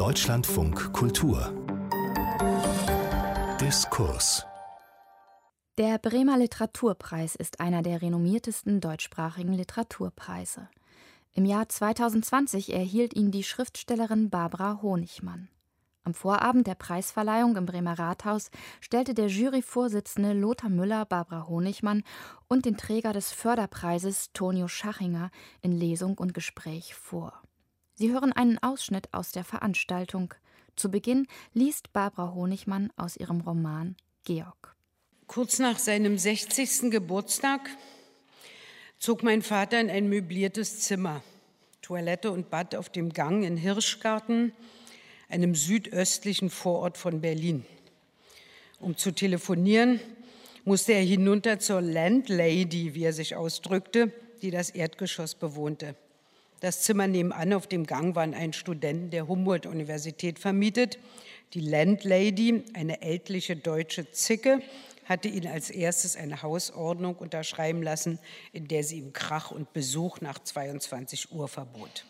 Deutschlandfunk Kultur Diskurs Der Bremer Literaturpreis ist einer der renommiertesten deutschsprachigen Literaturpreise. Im Jahr 2020 erhielt ihn die Schriftstellerin Barbara Honigmann. Am Vorabend der Preisverleihung im Bremer Rathaus stellte der Juryvorsitzende Lothar Müller Barbara Honigmann und den Träger des Förderpreises Tonio Schachinger in Lesung und Gespräch vor. Sie hören einen Ausschnitt aus der Veranstaltung. Zu Beginn liest Barbara Honigmann aus ihrem Roman Georg. Kurz nach seinem 60. Geburtstag zog mein Vater in ein möbliertes Zimmer, Toilette und Bad auf dem Gang in Hirschgarten, einem südöstlichen Vorort von Berlin. Um zu telefonieren, musste er hinunter zur Landlady, wie er sich ausdrückte, die das Erdgeschoss bewohnte. Das Zimmer nebenan auf dem Gang waren ein Studenten der Humboldt-Universität vermietet. Die Landlady, eine ältliche deutsche Zicke, hatte ihn als erstes eine Hausordnung unterschreiben lassen, in der sie ihm Krach und Besuch nach 22 Uhr verbot.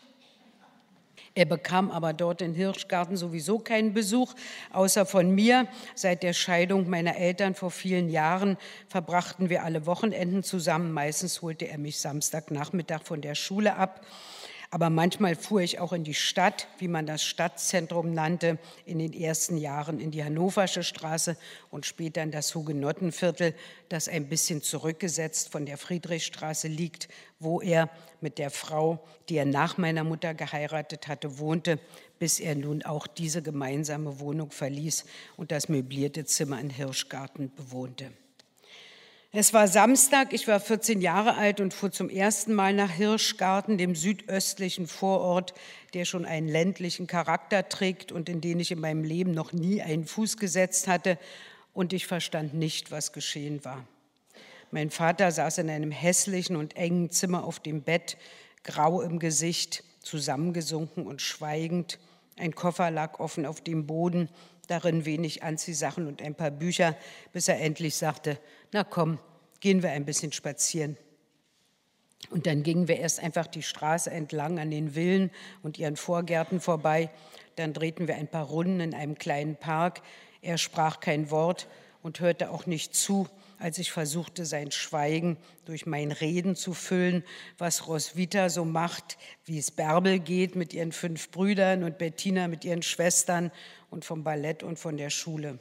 Er bekam aber dort in Hirschgarten sowieso keinen Besuch, außer von mir. Seit der Scheidung meiner Eltern vor vielen Jahren verbrachten wir alle Wochenenden zusammen. Meistens holte er mich Samstagnachmittag von der Schule ab. Aber manchmal fuhr ich auch in die Stadt, wie man das Stadtzentrum nannte, in den ersten Jahren in die Hannoversche Straße und später in das Hugenottenviertel, das ein bisschen zurückgesetzt von der Friedrichstraße liegt, wo er mit der Frau, die er nach meiner Mutter geheiratet hatte, wohnte, bis er nun auch diese gemeinsame Wohnung verließ und das möblierte Zimmer in Hirschgarten bewohnte. Es war Samstag, ich war 14 Jahre alt und fuhr zum ersten Mal nach Hirschgarten, dem südöstlichen Vorort, der schon einen ländlichen Charakter trägt und in den ich in meinem Leben noch nie einen Fuß gesetzt hatte. Und ich verstand nicht, was geschehen war. Mein Vater saß in einem hässlichen und engen Zimmer auf dem Bett, grau im Gesicht, zusammengesunken und schweigend. Ein Koffer lag offen auf dem Boden, darin wenig Anziehsachen und ein paar Bücher, bis er endlich sagte, na komm, gehen wir ein bisschen spazieren. Und dann gingen wir erst einfach die Straße entlang an den Villen und ihren Vorgärten vorbei. Dann drehten wir ein paar Runden in einem kleinen Park. Er sprach kein Wort und hörte auch nicht zu, als ich versuchte, sein Schweigen durch mein Reden zu füllen, was Roswitha so macht, wie es Bärbel geht mit ihren fünf Brüdern und Bettina mit ihren Schwestern und vom Ballett und von der Schule.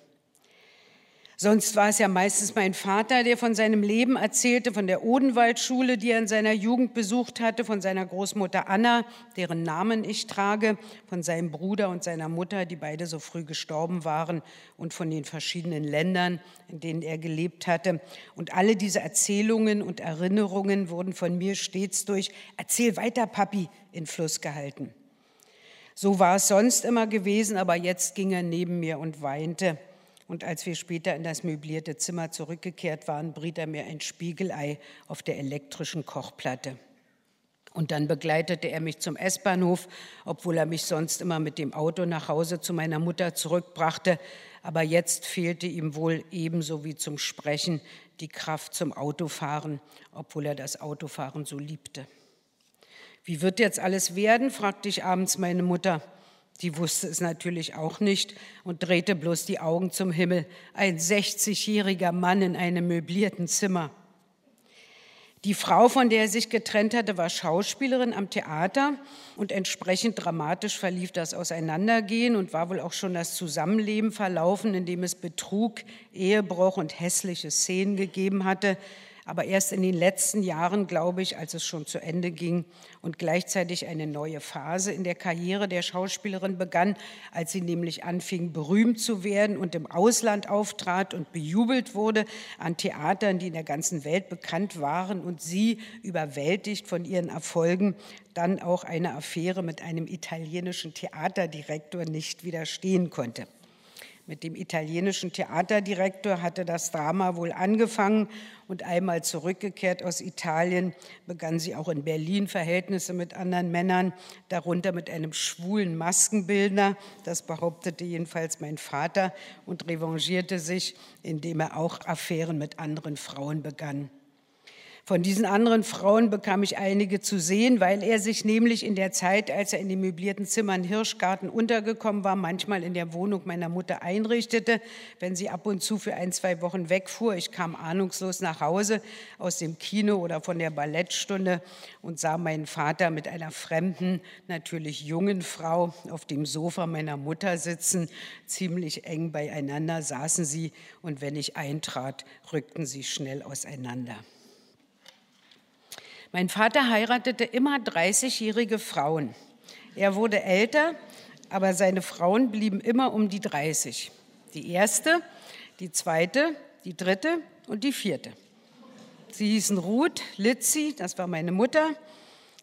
Sonst war es ja meistens mein Vater, der von seinem Leben erzählte, von der Odenwaldschule, die er in seiner Jugend besucht hatte, von seiner Großmutter Anna, deren Namen ich trage, von seinem Bruder und seiner Mutter, die beide so früh gestorben waren, und von den verschiedenen Ländern, in denen er gelebt hatte. Und alle diese Erzählungen und Erinnerungen wurden von mir stets durch Erzähl weiter, Papi, in Fluss gehalten. So war es sonst immer gewesen, aber jetzt ging er neben mir und weinte. Und als wir später in das möblierte Zimmer zurückgekehrt waren, briet er mir ein Spiegelei auf der elektrischen Kochplatte. Und dann begleitete er mich zum S-Bahnhof, obwohl er mich sonst immer mit dem Auto nach Hause zu meiner Mutter zurückbrachte. Aber jetzt fehlte ihm wohl ebenso wie zum Sprechen die Kraft zum Autofahren, obwohl er das Autofahren so liebte. Wie wird jetzt alles werden? fragte ich abends meine Mutter. Die wusste es natürlich auch nicht und drehte bloß die Augen zum Himmel. Ein 60-jähriger Mann in einem möblierten Zimmer. Die Frau, von der er sich getrennt hatte, war Schauspielerin am Theater und entsprechend dramatisch verlief das Auseinandergehen und war wohl auch schon das Zusammenleben verlaufen, in dem es Betrug, Ehebruch und hässliche Szenen gegeben hatte, aber erst in den letzten Jahren, glaube ich, als es schon zu Ende ging und gleichzeitig eine neue Phase in der Karriere der Schauspielerin begann, als sie nämlich anfing, berühmt zu werden und im Ausland auftrat und bejubelt wurde an Theatern, die in der ganzen Welt bekannt waren und sie, überwältigt von ihren Erfolgen, dann auch eine Affäre mit einem italienischen Theaterdirektor nicht widerstehen konnte. Mit dem italienischen Theaterdirektor hatte das Drama wohl angefangen und einmal zurückgekehrt aus Italien begann sie auch in Berlin Verhältnisse mit anderen Männern, darunter mit einem schwulen Maskenbildner, das behauptete jedenfalls mein Vater und revanchierte sich, indem er auch Affären mit anderen Frauen begann. Von diesen anderen Frauen bekam ich einige zu sehen, weil er sich nämlich in der Zeit, als er in den möblierten Zimmern Hirschgarten untergekommen war, manchmal in der Wohnung meiner Mutter einrichtete, wenn sie ab und zu für ein, zwei Wochen wegfuhr. Ich kam ahnungslos nach Hause aus dem Kino oder von der Ballettstunde und sah meinen Vater mit einer fremden, natürlich jungen Frau auf dem Sofa meiner Mutter sitzen. Ziemlich eng beieinander saßen sie und wenn ich eintrat, rückten sie schnell auseinander. Mein Vater heiratete immer 30-jährige Frauen. Er wurde älter, aber seine Frauen blieben immer um die 30. Die erste, die zweite, die dritte und die vierte. Sie hießen Ruth, Litzi, das war meine Mutter,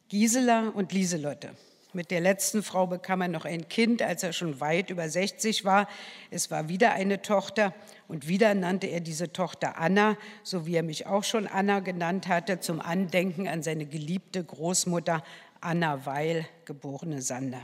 Gisela und Lieselotte. Mit der letzten Frau bekam er noch ein Kind, als er schon weit über 60 war. Es war wieder eine Tochter und wieder nannte er diese Tochter Anna, so wie er mich auch schon Anna genannt hatte, zum Andenken an seine geliebte Großmutter Anna Weil, geborene Sander.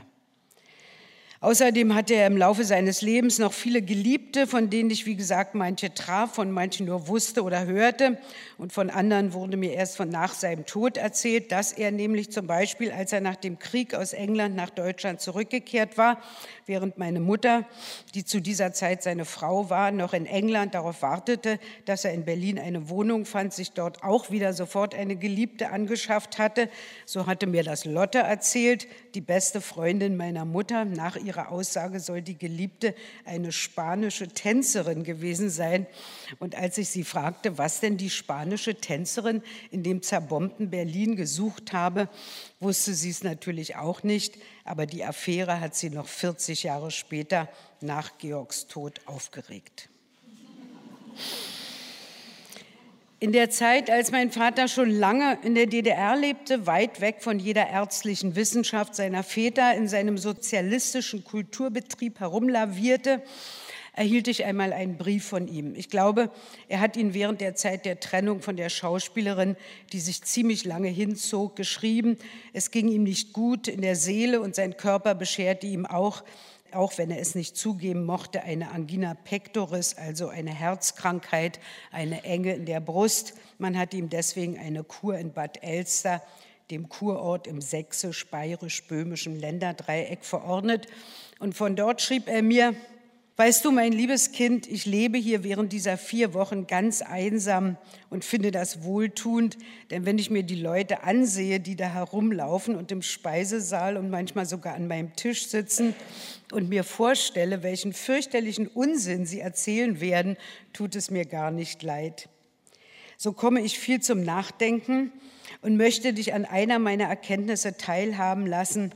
Außerdem hatte er im Laufe seines Lebens noch viele Geliebte, von denen ich, wie gesagt, manche traf, von manchen nur wusste oder hörte. Und von anderen wurde mir erst von nach seinem Tod erzählt, dass er nämlich zum Beispiel, als er nach dem Krieg aus England nach Deutschland zurückgekehrt war, während meine Mutter, die zu dieser Zeit seine Frau war, noch in England darauf wartete, dass er in Berlin eine Wohnung fand, sich dort auch wieder sofort eine Geliebte angeschafft hatte. So hatte mir das Lotte erzählt, die beste Freundin meiner Mutter. Nach ihrer Aussage soll die Geliebte eine spanische Tänzerin gewesen sein. Und als ich sie fragte, was denn die spanische Tänzerin in dem zerbombten Berlin gesucht habe, wusste sie es natürlich auch nicht, aber die Affäre hat sie noch 40 Jahre später nach Georgs Tod aufgeregt. In der Zeit, als mein Vater schon lange in der DDR lebte, weit weg von jeder ärztlichen Wissenschaft seiner Väter, in seinem sozialistischen Kulturbetrieb herumlavierte, erhielt ich einmal einen Brief von ihm. Ich glaube, er hat ihn während der Zeit der Trennung von der Schauspielerin, die sich ziemlich lange hinzog, geschrieben. Es ging ihm nicht gut in der Seele und sein Körper bescherte ihm auch, auch wenn er es nicht zugeben mochte, eine Angina pectoris, also eine Herzkrankheit, eine Enge in der Brust. Man hat ihm deswegen eine Kur in Bad Elster, dem Kurort im sächsisch-bayerisch-böhmischen Länderdreieck, verordnet. Und von dort schrieb er mir, Weißt du, mein liebes Kind, ich lebe hier während dieser vier Wochen ganz einsam und finde das wohltuend, denn wenn ich mir die Leute ansehe, die da herumlaufen und im Speisesaal und manchmal sogar an meinem Tisch sitzen und mir vorstelle, welchen fürchterlichen Unsinn sie erzählen werden, tut es mir gar nicht leid. So komme ich viel zum Nachdenken und möchte dich an einer meiner Erkenntnisse teilhaben lassen.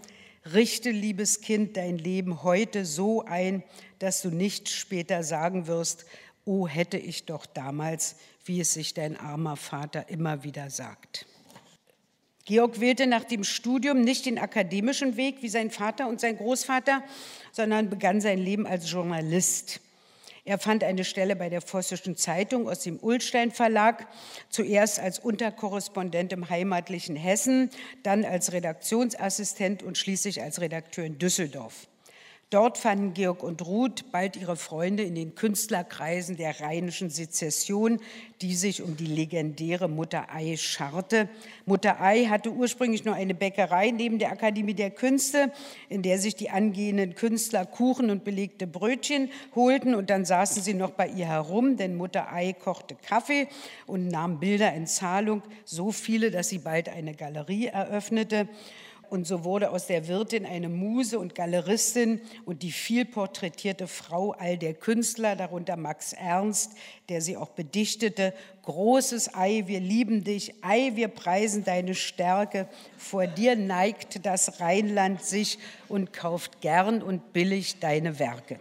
Richte, liebes Kind, dein Leben heute so ein, dass du nicht später sagen wirst, oh hätte ich doch damals, wie es sich dein armer Vater immer wieder sagt. Georg wählte nach dem Studium nicht den akademischen Weg wie sein Vater und sein Großvater, sondern begann sein Leben als Journalist. Er fand eine Stelle bei der Vossischen Zeitung aus dem Ullstein Verlag, zuerst als Unterkorrespondent im heimatlichen Hessen, dann als Redaktionsassistent und schließlich als Redakteur in Düsseldorf. Dort fanden Georg und Ruth bald ihre Freunde in den Künstlerkreisen der rheinischen Sezession, die sich um die legendäre Mutter Ei scharrte. Mutter Ei hatte ursprünglich nur eine Bäckerei neben der Akademie der Künste, in der sich die angehenden Künstler Kuchen und belegte Brötchen holten und dann saßen sie noch bei ihr herum, denn Mutter Ei kochte Kaffee und nahm Bilder in Zahlung, so viele, dass sie bald eine Galerie eröffnete. Und so wurde aus der Wirtin eine Muse und Galeristin und die viel porträtierte Frau all der Künstler, darunter Max Ernst, der sie auch bedichtete. Großes Ei, wir lieben dich, Ei, wir preisen deine Stärke. Vor dir neigt das Rheinland sich und kauft gern und billig deine Werke.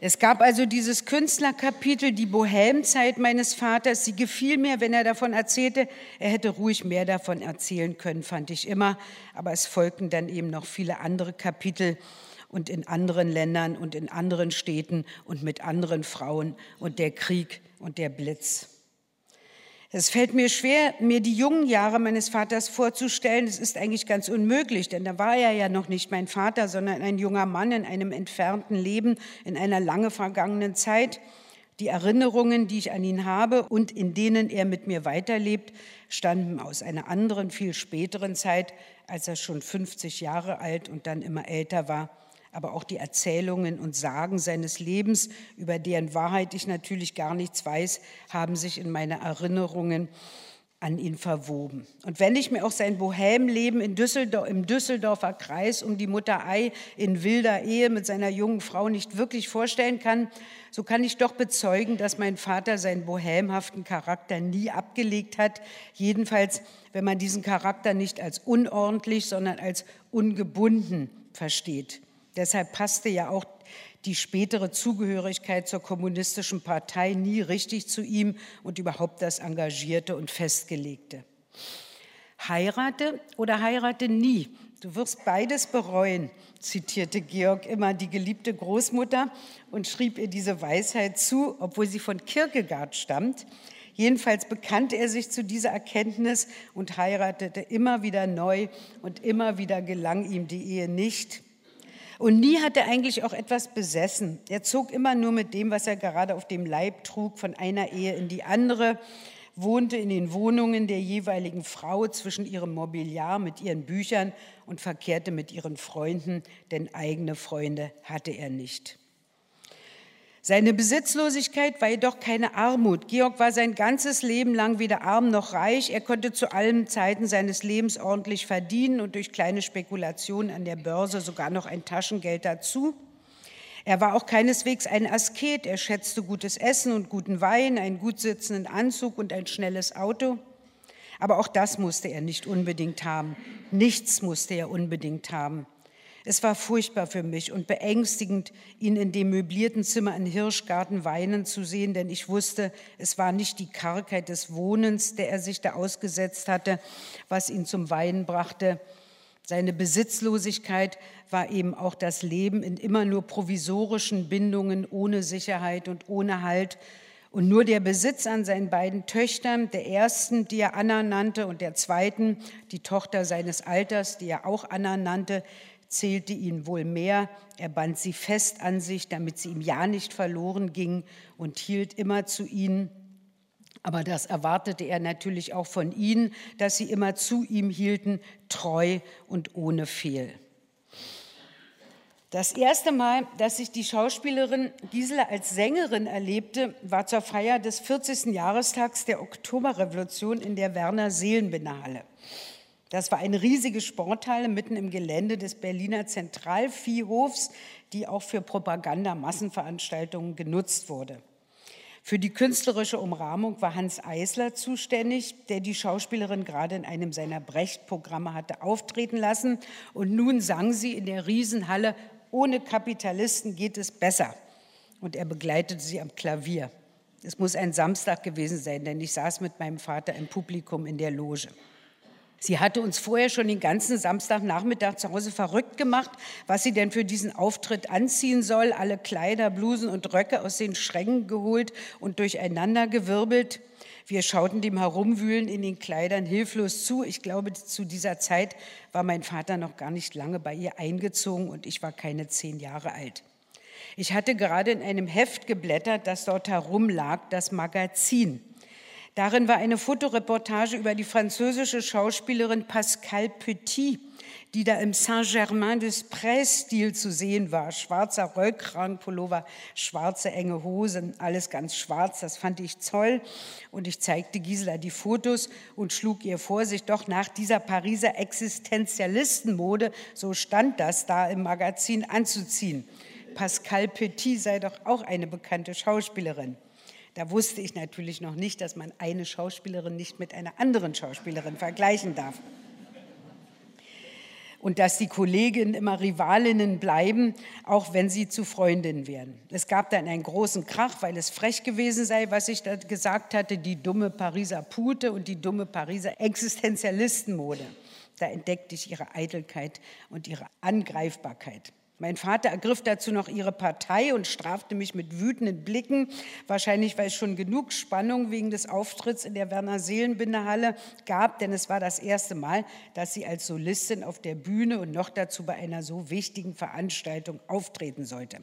Es gab also dieses Künstlerkapitel, die Bohemzeit meines Vaters. Sie gefiel mir, wenn er davon erzählte. Er hätte ruhig mehr davon erzählen können, fand ich immer. Aber es folgten dann eben noch viele andere Kapitel und in anderen Ländern und in anderen Städten und mit anderen Frauen und der Krieg und der Blitz. Es fällt mir schwer, mir die jungen Jahre meines Vaters vorzustellen. Es ist eigentlich ganz unmöglich, denn da war er ja noch nicht mein Vater, sondern ein junger Mann in einem entfernten Leben, in einer lange vergangenen Zeit. Die Erinnerungen, die ich an ihn habe und in denen er mit mir weiterlebt, stammen aus einer anderen, viel späteren Zeit, als er schon 50 Jahre alt und dann immer älter war. Aber auch die Erzählungen und Sagen seines Lebens, über deren Wahrheit ich natürlich gar nichts weiß, haben sich in meine Erinnerungen an ihn verwoben. Und wenn ich mir auch sein Bohemleben in Düsseldorf, im Düsseldorfer Kreis um die Mutter Ei in wilder Ehe mit seiner jungen Frau nicht wirklich vorstellen kann, so kann ich doch bezeugen, dass mein Vater seinen bohemhaften Charakter nie abgelegt hat. Jedenfalls, wenn man diesen Charakter nicht als unordentlich, sondern als ungebunden versteht. Deshalb passte ja auch die spätere Zugehörigkeit zur kommunistischen Partei nie richtig zu ihm und überhaupt das Engagierte und Festgelegte. Heirate oder heirate nie. Du wirst beides bereuen, zitierte Georg immer die geliebte Großmutter und schrieb ihr diese Weisheit zu, obwohl sie von Kierkegaard stammt. Jedenfalls bekannte er sich zu dieser Erkenntnis und heiratete immer wieder neu und immer wieder gelang ihm die Ehe nicht. Und nie hat er eigentlich auch etwas besessen. Er zog immer nur mit dem, was er gerade auf dem Leib trug, von einer Ehe in die andere, wohnte in den Wohnungen der jeweiligen Frau zwischen ihrem Mobiliar mit ihren Büchern und verkehrte mit ihren Freunden, denn eigene Freunde hatte er nicht. Seine Besitzlosigkeit war jedoch keine Armut. Georg war sein ganzes Leben lang weder arm noch reich. Er konnte zu allen Zeiten seines Lebens ordentlich verdienen und durch kleine Spekulationen an der Börse sogar noch ein Taschengeld dazu. Er war auch keineswegs ein Asket. Er schätzte gutes Essen und guten Wein, einen gut sitzenden Anzug und ein schnelles Auto. Aber auch das musste er nicht unbedingt haben. Nichts musste er unbedingt haben. Es war furchtbar für mich und beängstigend, ihn in dem möblierten Zimmer in Hirschgarten weinen zu sehen, denn ich wusste, es war nicht die Kargheit des Wohnens, der er sich da ausgesetzt hatte, was ihn zum Weinen brachte. Seine Besitzlosigkeit war eben auch das Leben in immer nur provisorischen Bindungen ohne Sicherheit und ohne Halt. Und nur der Besitz an seinen beiden Töchtern, der ersten, die er Anna nannte, und der zweiten, die Tochter seines Alters, die er auch Anna nannte, zählte ihn wohl mehr. Er band sie fest an sich, damit sie ihm ja nicht verloren ging und hielt immer zu ihnen. Aber das erwartete er natürlich auch von ihnen, dass sie immer zu ihm hielten, treu und ohne Fehl. Das erste Mal, dass ich die Schauspielerin Gisela als Sängerin erlebte, war zur Feier des 40. Jahrestags der Oktoberrevolution in der Werner Seelenbinderhalle. Das war eine riesige Sporthalle mitten im Gelände des Berliner Zentralviehhofs, die auch für Propaganda-Massenveranstaltungen genutzt wurde. Für die künstlerische Umrahmung war Hans Eisler zuständig, der die Schauspielerin gerade in einem seiner Brecht-Programme hatte auftreten lassen. Und nun sang sie in der Riesenhalle, ohne Kapitalisten geht es besser. Und er begleitete sie am Klavier. Es muss ein Samstag gewesen sein, denn ich saß mit meinem Vater im Publikum in der Loge. Sie hatte uns vorher schon den ganzen Samstagnachmittag zu Hause verrückt gemacht, was sie denn für diesen Auftritt anziehen soll. Alle Kleider, Blusen und Röcke aus den Schränken geholt und durcheinander gewirbelt. Wir schauten dem Herumwühlen in den Kleidern hilflos zu. Ich glaube, zu dieser Zeit war mein Vater noch gar nicht lange bei ihr eingezogen und ich war keine zehn Jahre alt. Ich hatte gerade in einem Heft geblättert, das dort herumlag, das Magazin. Darin war eine Fotoreportage über die französische Schauspielerin Pascal Petit, die da im Saint-Germain-des-Prés-Stil zu sehen war. Schwarzer Rollkragenpullover, schwarze enge Hosen, alles ganz schwarz. Das fand ich toll. Und ich zeigte Gisela die Fotos und schlug ihr vor, sich doch nach dieser Pariser Existenzialistenmode, so stand das da im Magazin, anzuziehen. Pascal Petit sei doch auch eine bekannte Schauspielerin. Da wusste ich natürlich noch nicht, dass man eine Schauspielerin nicht mit einer anderen Schauspielerin vergleichen darf. Und dass die Kolleginnen immer Rivalinnen bleiben, auch wenn sie zu Freundinnen werden. Es gab dann einen großen Krach, weil es frech gewesen sei, was ich da gesagt hatte, die dumme Pariser Pute und die dumme Pariser Existenzialistenmode. Da entdeckte ich ihre Eitelkeit und ihre Angreifbarkeit. Mein Vater ergriff dazu noch ihre Partei und strafte mich mit wütenden Blicken, wahrscheinlich weil es schon genug Spannung wegen des Auftritts in der Werner Seelenbinderhalle gab, denn es war das erste Mal, dass sie als Solistin auf der Bühne und noch dazu bei einer so wichtigen Veranstaltung auftreten sollte.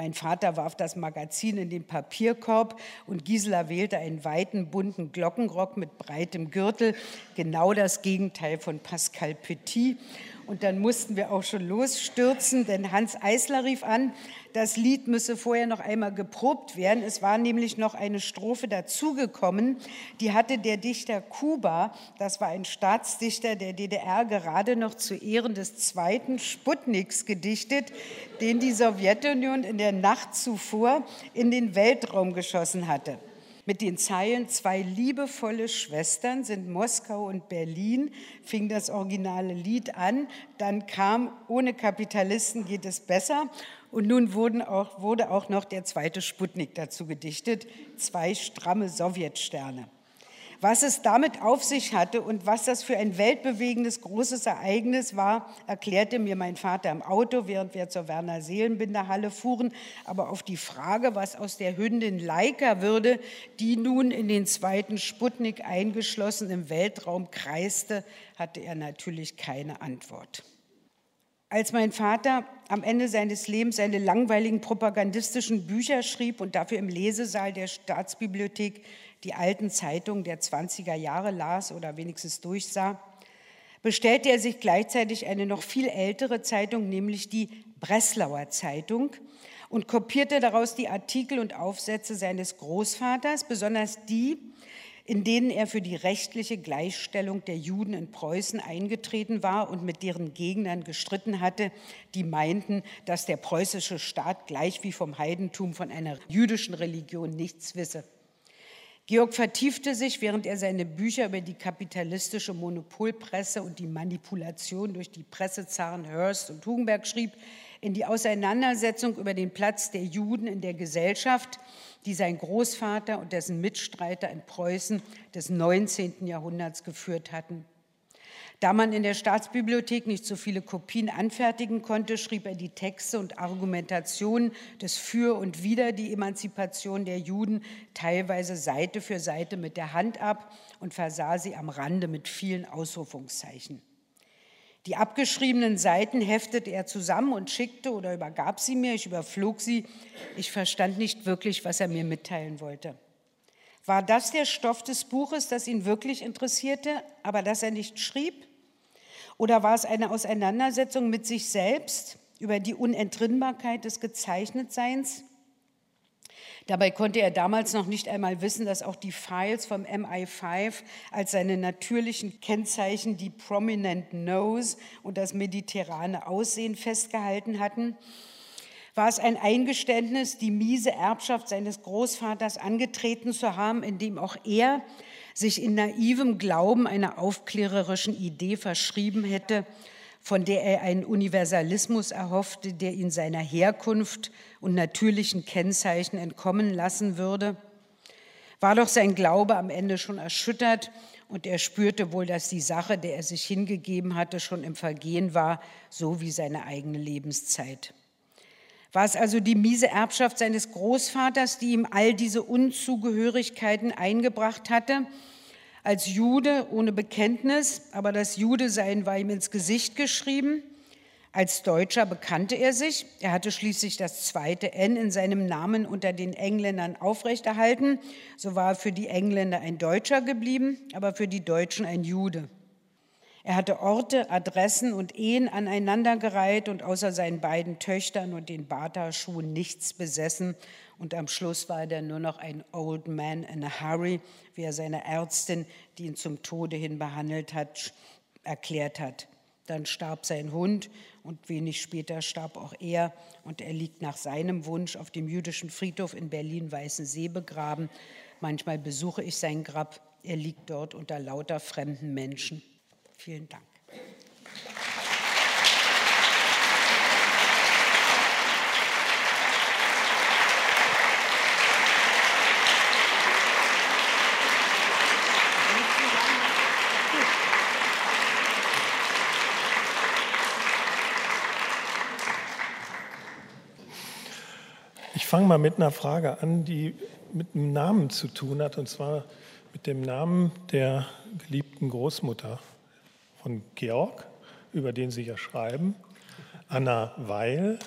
Mein Vater warf das Magazin in den Papierkorb und Gisela wählte einen weiten, bunten Glockenrock mit breitem Gürtel, genau das Gegenteil von Pascal Petit. Und dann mussten wir auch schon losstürzen, denn Hans Eisler rief an, das Lied müsse vorher noch einmal geprobt werden. Es war nämlich noch eine Strophe dazugekommen, die hatte der Dichter Kuba, das war ein Staatsdichter der DDR, gerade noch zu Ehren des zweiten Sputniks gedichtet, den die Sowjetunion in der Nacht zuvor in den Weltraum geschossen hatte mit den Zeilen Zwei liebevolle Schwestern sind Moskau und Berlin, fing das originale Lied an. Dann kam Ohne Kapitalisten geht es besser. Und nun auch, wurde auch noch der zweite Sputnik dazu gedichtet, zwei stramme Sowjetsterne. Was es damit auf sich hatte und was das für ein weltbewegendes großes Ereignis war, erklärte mir mein Vater im Auto, während wir zur Werner Seelenbinderhalle fuhren. Aber auf die Frage, was aus der Hündin Leica würde, die nun in den zweiten Sputnik eingeschlossen im Weltraum kreiste, hatte er natürlich keine Antwort. Als mein Vater am Ende seines Lebens seine langweiligen propagandistischen Bücher schrieb und dafür im Lesesaal der Staatsbibliothek die alten Zeitungen der 20er Jahre las oder wenigstens durchsah, bestellte er sich gleichzeitig eine noch viel ältere Zeitung, nämlich die Breslauer Zeitung, und kopierte daraus die Artikel und Aufsätze seines Großvaters, besonders die, in denen er für die rechtliche Gleichstellung der Juden in Preußen eingetreten war und mit deren Gegnern gestritten hatte, die meinten, dass der preußische Staat gleich wie vom Heidentum von einer jüdischen Religion nichts wisse. Georg vertiefte sich, während er seine Bücher über die kapitalistische Monopolpresse und die Manipulation durch die Pressezaren Hearst und Hugenberg schrieb, in die Auseinandersetzung über den Platz der Juden in der Gesellschaft, die sein Großvater und dessen Mitstreiter in Preußen des 19. Jahrhunderts geführt hatten. Da man in der Staatsbibliothek nicht so viele Kopien anfertigen konnte, schrieb er die Texte und Argumentationen des Für und Wider die Emanzipation der Juden teilweise Seite für Seite mit der Hand ab und versah sie am Rande mit vielen Ausrufungszeichen. Die abgeschriebenen Seiten heftete er zusammen und schickte oder übergab sie mir. Ich überflog sie. Ich verstand nicht wirklich, was er mir mitteilen wollte. War das der Stoff des Buches, das ihn wirklich interessierte, aber das er nicht schrieb? Oder war es eine Auseinandersetzung mit sich selbst über die Unentrinnbarkeit des Gezeichnetseins? Dabei konnte er damals noch nicht einmal wissen, dass auch die Files vom MI5 als seine natürlichen Kennzeichen die Prominent Nose und das mediterrane Aussehen festgehalten hatten. War es ein Eingeständnis, die miese Erbschaft seines Großvaters angetreten zu haben, indem auch er sich in naivem Glauben einer aufklärerischen Idee verschrieben hätte, von der er einen Universalismus erhoffte, der ihn seiner Herkunft und natürlichen Kennzeichen entkommen lassen würde? War doch sein Glaube am Ende schon erschüttert und er spürte wohl, dass die Sache, der er sich hingegeben hatte, schon im Vergehen war, so wie seine eigene Lebenszeit. War es also die miese Erbschaft seines Großvaters, die ihm all diese Unzugehörigkeiten eingebracht hatte? Als Jude ohne Bekenntnis, aber das Jude-Sein war ihm ins Gesicht geschrieben. Als Deutscher bekannte er sich. Er hatte schließlich das zweite N in seinem Namen unter den Engländern aufrechterhalten. So war er für die Engländer ein Deutscher geblieben, aber für die Deutschen ein Jude. Er hatte Orte, Adressen und Ehen aneinandergereiht und außer seinen beiden Töchtern und den Bata-Schuhen nichts besessen. Und am Schluss war er nur noch ein Old Man in a Hurry, wie er seine Ärztin, die ihn zum Tode hin behandelt hat, erklärt hat. Dann starb sein Hund und wenig später starb auch er. Und er liegt nach seinem Wunsch auf dem jüdischen Friedhof in Berlin-Weißensee begraben. Manchmal besuche ich sein Grab. Er liegt dort unter lauter fremden Menschen. Vielen Dank. Ich fange mal mit einer Frage an, die mit einem Namen zu tun hat, und zwar mit dem Namen der geliebten Großmutter von Georg, über den Sie ja schreiben, Anna Weil.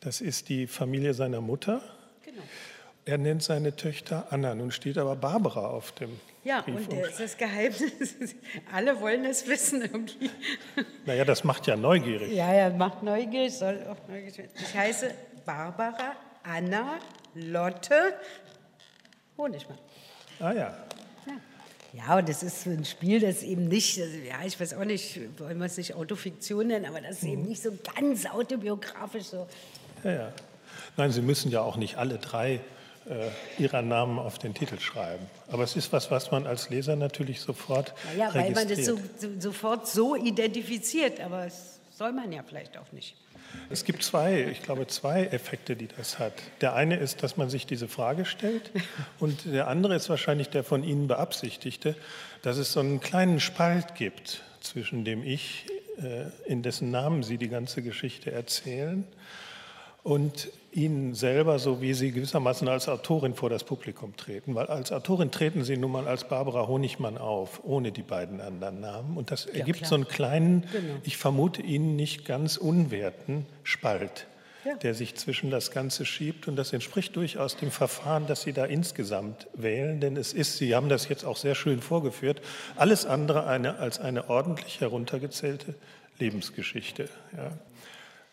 Das ist die Familie seiner Mutter. Genau. Er nennt seine Töchter Anna. Nun steht aber Barbara auf dem Ja, und äh, das Geheimnis, alle wollen es wissen irgendwie. Naja, das macht ja neugierig. Ja, ja, macht neugierig, soll auch neugierig werden. Ich heiße Barbara Anna Lotte Honigmann. Ah ja. Ja, und das ist so ein Spiel, das eben nicht, also, ja, ich weiß auch nicht, wollen wir es nicht Autofiktion nennen, aber das ist eben nicht so ganz autobiografisch so. ja, ja. Nein, Sie müssen ja auch nicht alle drei äh, Ihrer Namen auf den Titel schreiben. Aber es ist was, was man als Leser natürlich sofort Naja, weil man das so, so, sofort so identifiziert, aber das soll man ja vielleicht auch nicht. Es gibt zwei, ich glaube, zwei Effekte, die das hat. Der eine ist, dass man sich diese Frage stellt und der andere ist wahrscheinlich der von Ihnen beabsichtigte, dass es so einen kleinen Spalt gibt zwischen dem Ich, äh, in dessen Namen Sie die ganze Geschichte erzählen, und Ihnen selber, so wie Sie gewissermaßen als Autorin vor das Publikum treten. Weil als Autorin treten Sie nun mal als Barbara Honigmann auf, ohne die beiden anderen Namen. Und das ergibt klar. so einen kleinen, Genau. ich vermute Ihnen nicht ganz unwerten Spalt, Ja. der sich zwischen das Ganze schiebt. Und das entspricht durchaus dem Verfahren, das Sie da insgesamt wählen. Denn es ist, Sie haben das jetzt auch sehr schön vorgeführt, alles andere eine, als eine ordentlich heruntergezählte Lebensgeschichte. Ja.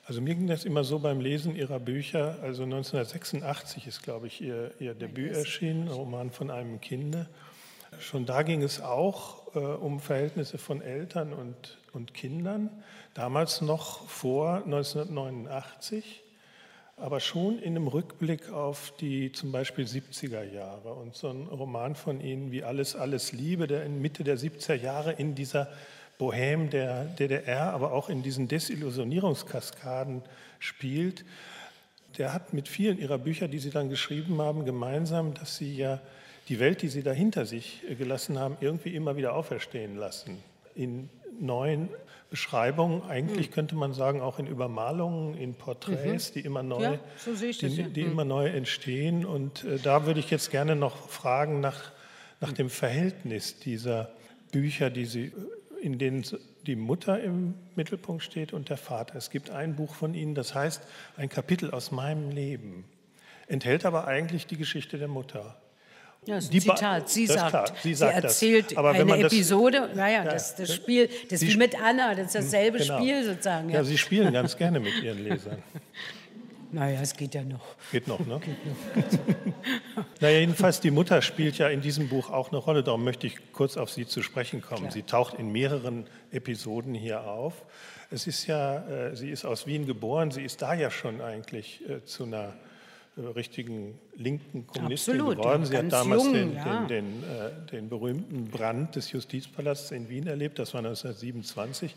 Also mir ging das immer so beim Lesen Ihrer Bücher. Also 1986 ist, glaube ich, Ihr, Ihr Debüt erschienen, Roman von einem Kinde. Schon da ging es auch äh, um Verhältnisse von Eltern und, und Kindern, damals noch vor 1989, aber schon in einem Rückblick auf die zum Beispiel 70er Jahre. Und so ein Roman von Ihnen wie Alles, alles Liebe, der in Mitte der 70er Jahre in dieser Bohème der DDR, aber auch in diesen Desillusionierungskaskaden spielt, der hat mit vielen ihrer Bücher, die sie dann geschrieben haben, gemeinsam, dass sie ja die Welt, die sie da hinter sich äh, gelassen haben, irgendwie immer wieder auferstehen lassen. In neuen Beschreibungen, eigentlich könnte man sagen, auch in Übermalungen, in Porträts, die immer neu, Ja, so die, ja. die immer neu entstehen. Und äh, da würde ich jetzt gerne noch fragen nach, nach dem Verhältnis dieser Bücher, die Sie, äh, in denen die Mutter im Mittelpunkt steht und der Vater. Es gibt ein Buch von Ihnen, das heißt ein Kapitel aus meinem Leben, enthält aber eigentlich die Geschichte der Mutter. Ja, das ist ein Zitat. Sie sagt, klar, sie sie, sagt das. erzählt eine man das- Episode. Naja, Ja, das, das. Spiel, das Sie ist wie mit Anna, das ist dasselbe Genau. Spiel sozusagen. Ja, Ja. Sie spielen ganz gerne mit Ihren Lesern. Naja, es geht ja noch. Geht noch, ne? naja, jedenfalls, die Mutter spielt ja in diesem Buch auch eine Rolle. Darum möchte ich kurz auf sie zu sprechen kommen. Klar. Sie taucht in mehreren Episoden hier auf. Es ist ja, äh, sie ist aus Wien geboren. Sie ist da ja schon eigentlich äh, zu einer richtigen linken Kommunistin Absolut, geworden. ja, Sie hat damals jung, den, ja. den, den, äh, den berühmten Brand des Justizpalasts in Wien erlebt. Das war 1927.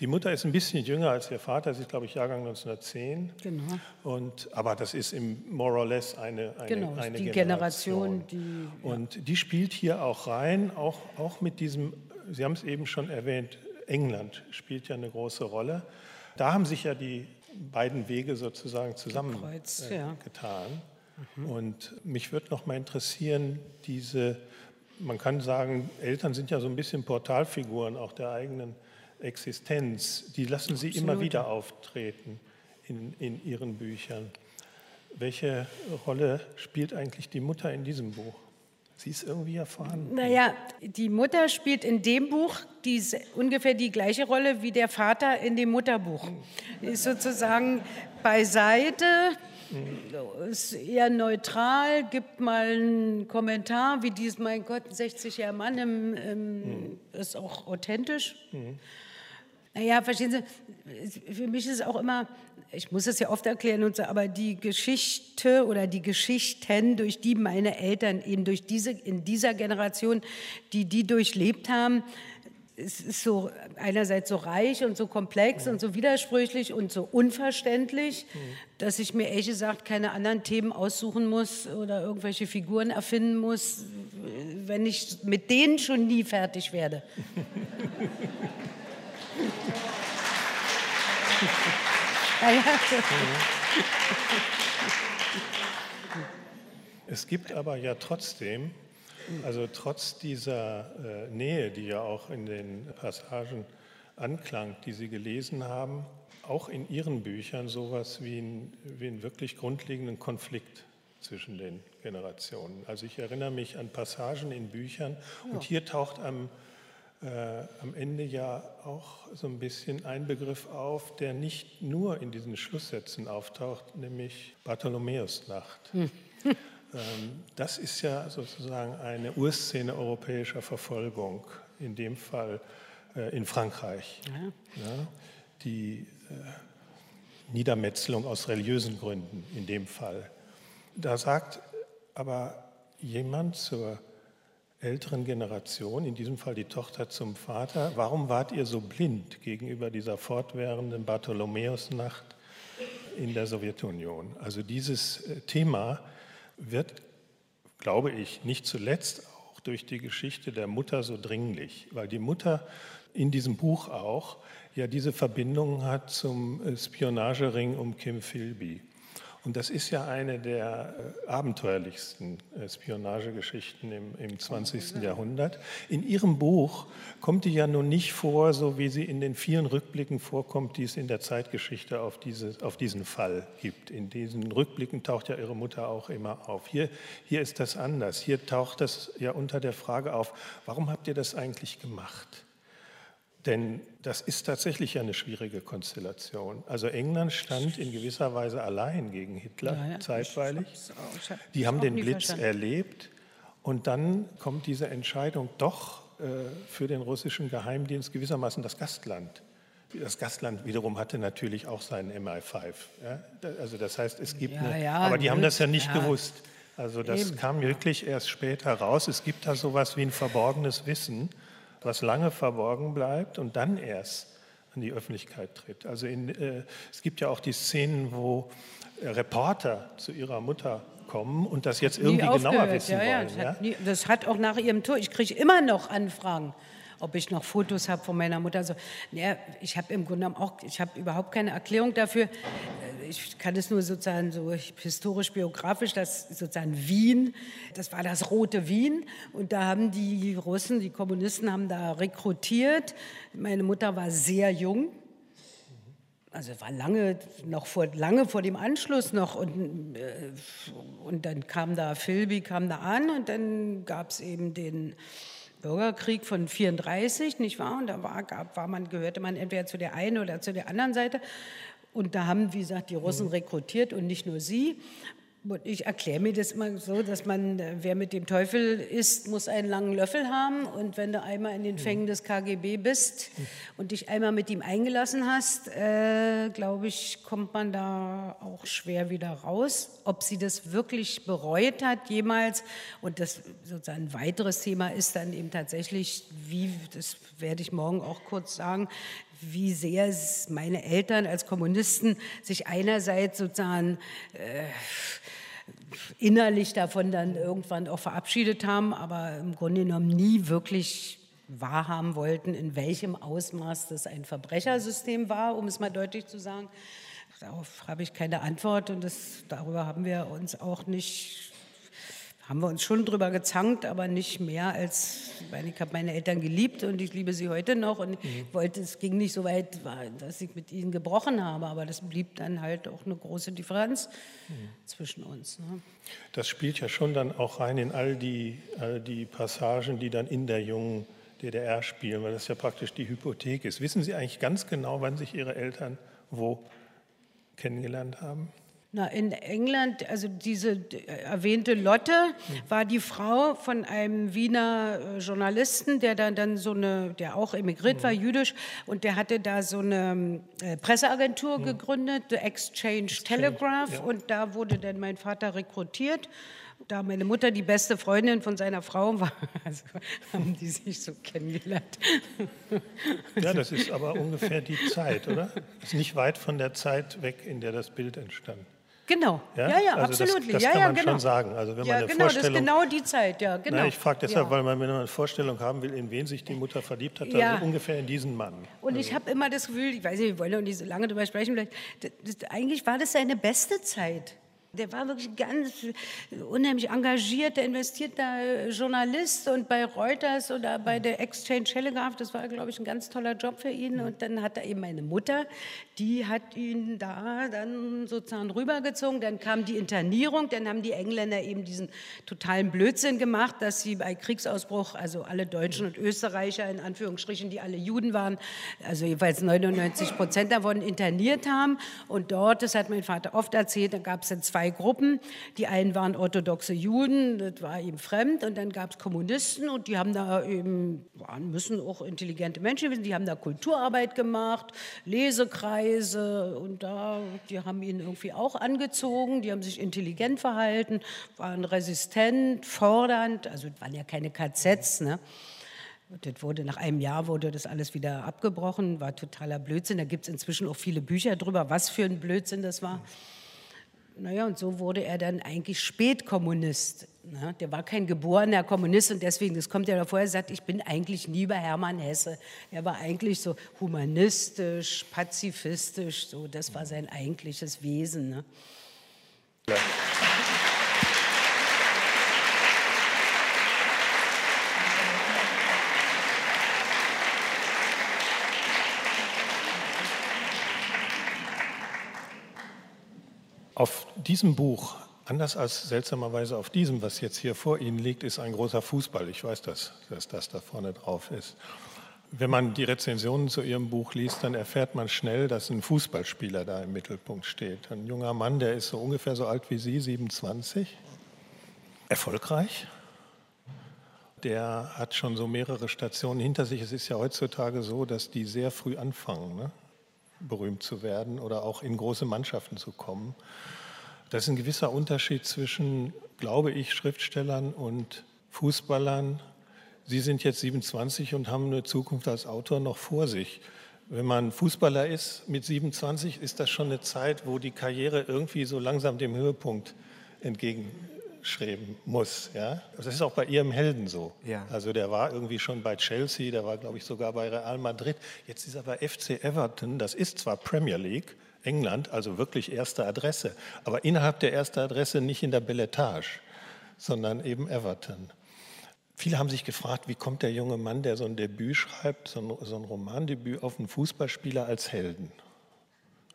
Die Mutter ist ein bisschen jünger als ihr Vater. Sie ist, glaube ich, Jahrgang 1910. Genau. Und, aber das ist im more or less eine, eine, Genau, eine die Generation. Generation, die- Und die spielt hier auch rein, auch, auch mit diesem, Sie haben es eben schon erwähnt, England spielt ja eine große Rolle. Da haben sich ja die beiden Wege sozusagen zusammengetan. ja. getan. Und mich würde noch mal interessieren, diese, man kann sagen, Eltern sind ja so ein bisschen Portalfiguren auch der eigenen Existenz. Die lassen sie immer wieder auftreten in, in ihren Büchern. Welche Rolle spielt eigentlich die Mutter in diesem Buch? Sie ist irgendwie ja vorhanden. Naja, die Mutter spielt in dem Buch die, ungefähr die gleiche Rolle wie der Vater in dem Mutterbuch. Ist sozusagen beiseite, ist eher neutral, gibt mal einen Kommentar, wie dies, mein Gott, ein 60-jähriger Mann, im, im, ist auch authentisch. Naja, verstehen Sie, für mich ist es auch immer, ich muss es ja oft erklären, und so, aber die Geschichte oder die Geschichten, durch die meine Eltern eben durch diese, in dieser Generation, die die durchlebt haben, es ist so einerseits so reich und so komplex und so widersprüchlich und so unverständlich, dass ich mir ehrlich gesagt keine anderen Themen aussuchen muss oder irgendwelche Figuren erfinden muss, wenn ich mit denen schon nie fertig werde. Es gibt aber ja trotzdem, also trotz dieser äh, Nähe, die ja auch in den Passagen anklang, die Sie gelesen haben, auch in Ihren Büchern sowas wie, ein, wie einen wirklich grundlegenden Konflikt zwischen den Generationen. Also ich erinnere mich an Passagen in Büchern ja. und hier taucht am, äh, am Ende ja auch so ein bisschen ein Begriff auf, der nicht nur in diesen Schlusssätzen auftaucht, nämlich Bartholomäusnacht. Hm. Ähm, das ist ja sozusagen eine Urszene europäischer Verfolgung, in dem Fall äh, in Frankreich. Ja. Ja, die äh, Niedermetzelung aus religiösen Gründen in dem Fall. Da sagt aber jemand zur älteren Generation, in diesem Fall die Tochter zum Vater, warum wart ihr so blind gegenüber dieser fortwährenden Bartholomäusnacht in der Sowjetunion? Also dieses äh, Thema wird, glaube ich, nicht zuletzt auch durch die Geschichte der Mutter so dringlich, weil die Mutter in diesem Buch auch ja diese Verbindung hat zum äh, Spionagering um Kim Philby. Und das ist ja eine der äh, abenteuerlichsten äh, Spionagegeschichten im, im 20. Jahrhundert. In Ihrem Buch kommt die ja nun nicht vor, so wie sie in den vielen Rückblicken vorkommt, die es in der Zeitgeschichte auf, diese, auf diesen Fall gibt. In diesen Rückblicken taucht ja Ihre Mutter auch immer auf. Hier, hier ist das anders. Hier taucht das ja unter der Frage auf, warum habt ihr das eigentlich gemacht? Denn das ist tatsächlich eine schwierige Konstellation. Also England stand in gewisser Weise allein gegen Hitler ja, ja. zeitweilig. Die haben den Blitz verstanden. erlebt und dann kommt diese Entscheidung doch äh, für den russischen Geheimdienst gewissermaßen das Gastland. Das Gastland wiederum hatte natürlich auch seinen MI5. Ja? Also das heißt, es gibt eine, aber die haben das ja nicht gewusst. Also das Eben. kam wirklich erst später raus. Es gibt da sowas wie ein verborgenes Wissen was lange verborgen bleibt und dann erst an die Öffentlichkeit tritt. Also in, äh, es gibt ja auch die Szenen, wo äh, Reporter zu ihrer Mutter kommen und das jetzt irgendwie genauer wissen ja, ja, wollen. Das, ja? Hat nie, das hat auch nach ihrem Tod, ich kriege immer noch Anfragen ob ich noch Fotos habe von meiner Mutter. Also, ja, ich habe im Grunde genommen auch, ich habe überhaupt keine Erklärung dafür. Ich kann es nur sozusagen so historisch-biografisch, dass sozusagen Wien, das war das rote Wien und da haben die Russen, die Kommunisten haben da rekrutiert. Meine Mutter war sehr jung, also war lange noch vor lange vor dem Anschluss noch und, äh, und dann kam da Philby kam da an und dann gab es eben den Bürgerkrieg von 34, nicht wahr? Und da war, gab, war man, gehörte man entweder zu der einen oder zu der anderen Seite. Und da haben, wie gesagt, die Russen mhm. rekrutiert und nicht nur sie. Und ich erkläre mir das immer so, dass man, wer mit dem Teufel isst, muss einen langen Löffel haben. Und wenn du einmal in den Fängen des KGB bist und dich einmal mit ihm eingelassen hast, äh, glaube ich, kommt man da auch schwer wieder raus. Ob sie das wirklich bereut hat jemals und das sozusagen ein weiteres Thema ist dann eben tatsächlich, wie, das werde ich morgen auch kurz sagen, wie sehr meine Eltern als Kommunisten sich einerseits sozusagen äh, innerlich davon dann irgendwann auch verabschiedet haben, aber im Grunde genommen nie wirklich wahrhaben wollten, in welchem Ausmaß das ein Verbrechersystem war, um es mal deutlich zu sagen. Darauf habe ich keine Antwort und das, darüber haben wir uns auch nicht haben wir uns schon drüber gezankt, aber nicht mehr als, weil ich habe meine Eltern geliebt und ich liebe sie heute noch und mhm. wollte, es ging nicht so weit, dass ich mit ihnen gebrochen habe, aber das blieb dann halt auch eine große Differenz mhm. zwischen uns. Ne? Das spielt ja schon dann auch rein in all die, all die Passagen, die dann in der jungen DDR spielen, weil das ja praktisch die Hypothek ist. Wissen Sie eigentlich ganz genau, wann sich Ihre Eltern wo kennengelernt haben? Na, in England, also diese erwähnte Lotte war die Frau von einem Wiener äh, Journalisten, der dann, dann so eine, der auch emigriert war, mhm. jüdisch, und der hatte da so eine äh, Presseagentur mhm. gegründet, The Exchange, Exchange Telegraph, ja. und da wurde dann mein Vater rekrutiert da meine Mutter die beste Freundin von seiner Frau war, also haben die sich so kennengelernt. Ja, das ist aber ungefähr die Zeit, oder? Das ist nicht weit von der Zeit weg, in der das Bild entstand. Genau, ja, ja, ja also absolut. Das, das ja, kann ja, man genau. schon sagen. Also wenn ja, man eine genau, Vorstellung, das ist genau die Zeit, ja, genau. Na, ich frage deshalb, ja. weil man, wenn man eine Vorstellung haben will, in wen sich die Mutter verliebt hat, ja. also ungefähr in diesen Mann. Und also. ich habe immer das Gefühl, ich weiß nicht, wir wollen noch nicht so lange darüber sprechen, vielleicht, das, das, eigentlich war das seine beste Zeit. Der war wirklich ganz unheimlich engagierter, investierter Journalist und bei Reuters oder bei der Exchange Telegraph, das war, glaube ich, ein ganz toller Job für ihn. Und dann hat er eben meine Mutter, die hat ihn da dann sozusagen rübergezogen. Dann kam die Internierung, dann haben die Engländer eben diesen totalen Blödsinn gemacht, dass sie bei Kriegsausbruch, also alle Deutschen und Österreicher in Anführungsstrichen, die alle Juden waren, also jeweils 99 Prozent davon interniert haben. Und dort, das hat mein Vater oft erzählt, da gab es dann zwei zwei Gruppen. Die einen waren orthodoxe Juden, das war ihm fremd, und dann gab es Kommunisten und die haben da eben, waren, müssen auch intelligente Menschen wissen, die haben da Kulturarbeit gemacht, Lesekreise und da, die haben ihn irgendwie auch angezogen, die haben sich intelligent verhalten, waren resistent, fordernd, also waren ja keine KZs, ne? Das wurde nach einem Jahr wurde das alles wieder abgebrochen, war totaler Blödsinn. Da gibt es inzwischen auch viele Bücher drüber, was für ein Blödsinn das war. Naja, und so wurde er dann eigentlich Spätkommunist. Ne? Der war kein geborener Kommunist und deswegen, das kommt ja davor, er sagt, ich bin eigentlich nie bei Hermann Hesse. Er war eigentlich so humanistisch, pazifistisch, so, das war sein eigentliches Wesen. Ne? Ja. Auf diesem Buch, anders als seltsamerweise auf diesem, was jetzt hier vor Ihnen liegt, ist ein großer Fußball. Ich weiß, dass, dass das da vorne drauf ist. Wenn man die Rezensionen zu Ihrem Buch liest, dann erfährt man schnell, dass ein Fußballspieler da im Mittelpunkt steht. Ein junger Mann, der ist so ungefähr so alt wie Sie, 27, erfolgreich. Der hat schon so mehrere Stationen hinter sich. Es ist ja heutzutage so, dass die sehr früh anfangen. Ne? Berühmt zu werden oder auch in große Mannschaften zu kommen. Das ist ein gewisser Unterschied zwischen, glaube ich, Schriftstellern und Fußballern. Sie sind jetzt 27 und haben eine Zukunft als Autor noch vor sich. Wenn man Fußballer ist mit 27, ist das schon eine Zeit, wo die Karriere irgendwie so langsam dem Höhepunkt entgegen schreiben muss. Ja? Das ist auch bei ihrem Helden so. Ja. Also der war irgendwie schon bei Chelsea, der war, glaube ich, sogar bei Real Madrid. Jetzt ist er bei FC Everton. Das ist zwar Premier League, England, also wirklich erste Adresse, aber innerhalb der ersten Adresse nicht in der Belletage, sondern eben Everton. Viele haben sich gefragt, wie kommt der junge Mann, der so ein Debüt schreibt, so ein, so ein Romandebüt, auf einen Fußballspieler als Helden?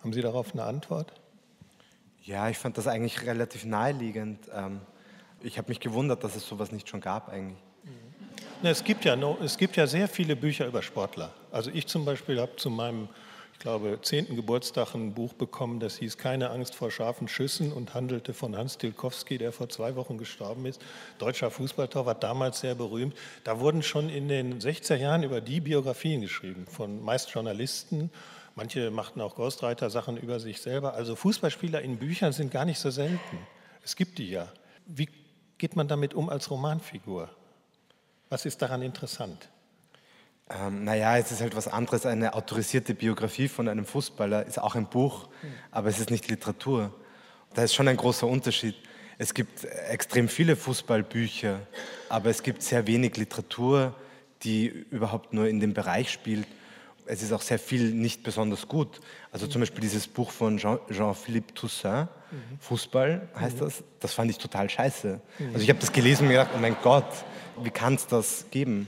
Haben Sie darauf eine Antwort? Ja, ich fand das eigentlich relativ naheliegend. Ähm, ich habe mich gewundert, dass es sowas nicht schon gab eigentlich. Es gibt, ja es gibt ja sehr viele Bücher über Sportler. Also ich zum Beispiel habe zu meinem, ich glaube, zehnten Geburtstag ein Buch bekommen, das hieß Keine Angst vor scharfen Schüssen und handelte von Hans Tilkowski, der vor zwei Wochen gestorben ist. Deutscher Fußballtorwart, damals sehr berühmt. Da wurden schon in den 60er Jahren über die Biografien geschrieben, von meist Journalisten. Manche machten auch Ghostwriter-Sachen über sich selber. Also Fußballspieler in Büchern sind gar nicht so selten. Es gibt die ja. Wie geht man damit um als Romanfigur? Was ist daran interessant? Ähm, naja, es ist halt was anderes. Eine autorisierte Biografie von einem Fußballer ist auch ein Buch, hm. aber es ist nicht Literatur. Da ist schon ein großer Unterschied. Es gibt extrem viele Fußballbücher, aber es gibt sehr wenig Literatur, die überhaupt nur in dem Bereich spielt. Es ist auch sehr viel nicht besonders gut. Also zum Beispiel dieses Buch von Jean-Philippe Toussaint, Fußball heißt mhm. das. Das fand ich total scheiße. Mhm. Also ich habe das gelesen und mir gedacht, oh mein Gott, wie kann es das geben?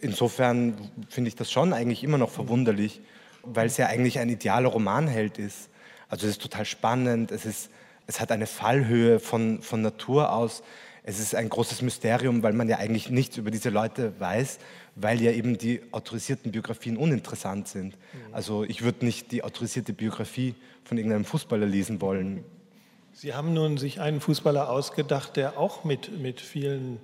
Insofern finde ich das schon eigentlich immer noch verwunderlich, weil es ja eigentlich ein idealer Romanheld ist. Also es ist total spannend, es, ist, es hat eine Fallhöhe von, von Natur aus. Es ist ein großes Mysterium, weil man ja eigentlich nichts über diese Leute weiß, weil ja eben die autorisierten Biografien uninteressant sind. Mhm. Also ich würde nicht die autorisierte Biografie von irgendeinem Fußballer lesen wollen. Sie haben nun sich einen Fußballer ausgedacht, der auch mit, mit vielen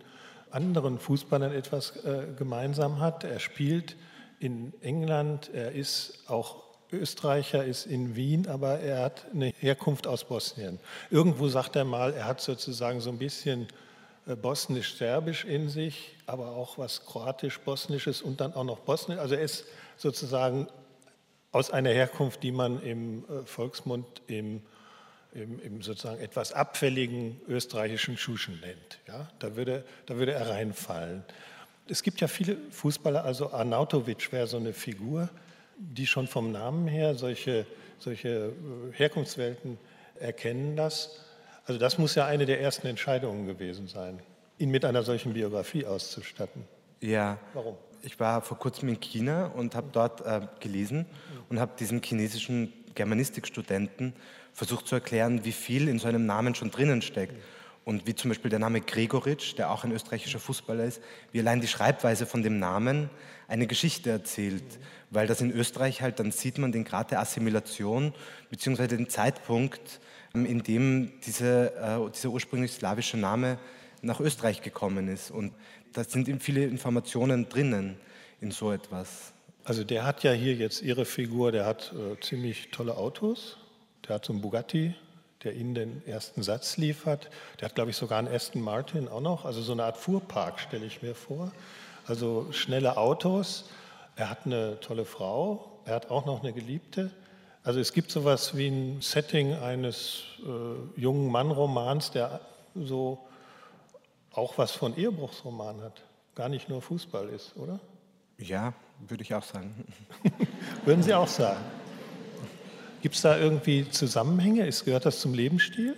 anderen Fußballern etwas äh, gemeinsam hat. Er spielt in England, er ist auch Österreicher, ist in Wien, aber er hat eine Herkunft aus Bosnien. Irgendwo sagt er mal, er hat sozusagen so ein bisschen bosnisch-serbisch in sich, aber auch was kroatisch-bosnisches und dann auch noch bosnisch. Also er ist sozusagen aus einer Herkunft, die man im äh, Volksmund im im, im, sozusagen etwas abfälligen österreichischen Schuschen nennt. Ja? Da, würde, da würde er reinfallen. Es gibt ja viele Fußballer, also Arnautovic wäre so eine Figur, die schon vom Namen her solche, solche äh, Herkunftswelten erkennen das. Also das muss ja eine der ersten Entscheidungen gewesen sein, ihn mit einer solchen Biografie auszustatten. Ja. Warum? Ich war vor kurzem in China und habe dort äh, gelesen und habe diesen chinesischen Germanistikstudenten versucht zu erklären, wie viel in so einem Namen schon drinnen steckt. Und wie zum Beispiel der Name Gregoritsch, der auch ein österreichischer Fußballer ist, wie allein die Schreibweise von dem Namen eine Geschichte erzählt. Weil das in Österreich halt, dann sieht man den Grad der Assimilation, beziehungsweise den Zeitpunkt, in dem diese, äh, dieser ursprünglich slawische Name nach Österreich gekommen ist. Und da sind viele Informationen drinnen in so etwas. Also der hat ja hier jetzt Ihre Figur, der hat äh, ziemlich tolle Autos. Der hat so einen Bugatti, der Ihnen den ersten Satz liefert. Der hat, glaube ich, sogar einen Aston Martin auch noch. Also so eine Art Fuhrpark stelle ich mir vor. Also schnelle Autos. Er hat eine tolle Frau. Er hat auch noch eine Geliebte. Also es gibt sowas wie ein Setting eines äh, jungen Mann-Romans, der so auch was von Ehebruchsroman hat. Gar nicht nur Fußball ist, oder? Ja, würde ich auch sagen. Würden Sie auch sagen? Gibt es da irgendwie Zusammenhänge? Ist, gehört das zum Lebensstil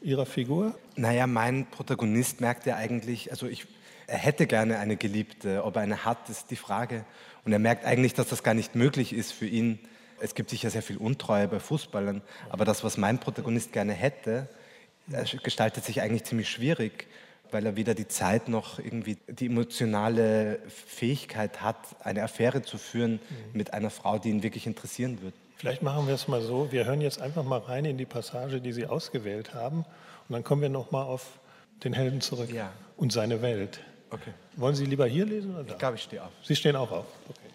Ihrer Figur? Naja, mein Protagonist merkt ja eigentlich, also ich, er hätte gerne eine Geliebte, ob er eine hat, ist die Frage. Und er merkt eigentlich, dass das gar nicht möglich ist für ihn, es gibt sicher sehr viel Untreue bei Fußballern, aber das, was mein Protagonist gerne hätte, gestaltet sich eigentlich ziemlich schwierig, weil er weder die Zeit noch irgendwie die emotionale Fähigkeit hat, eine Affäre zu führen mhm. mit einer Frau, die ihn wirklich interessieren wird. Vielleicht machen wir es mal so, wir hören jetzt einfach mal rein in die Passage, die Sie ausgewählt haben und dann kommen wir nochmal auf den Helden zurück ja. und seine Welt. Okay. Wollen Sie lieber hier lesen oder da? Ich glaube, ich stehe auf. Sie stehen auch auf. Okay.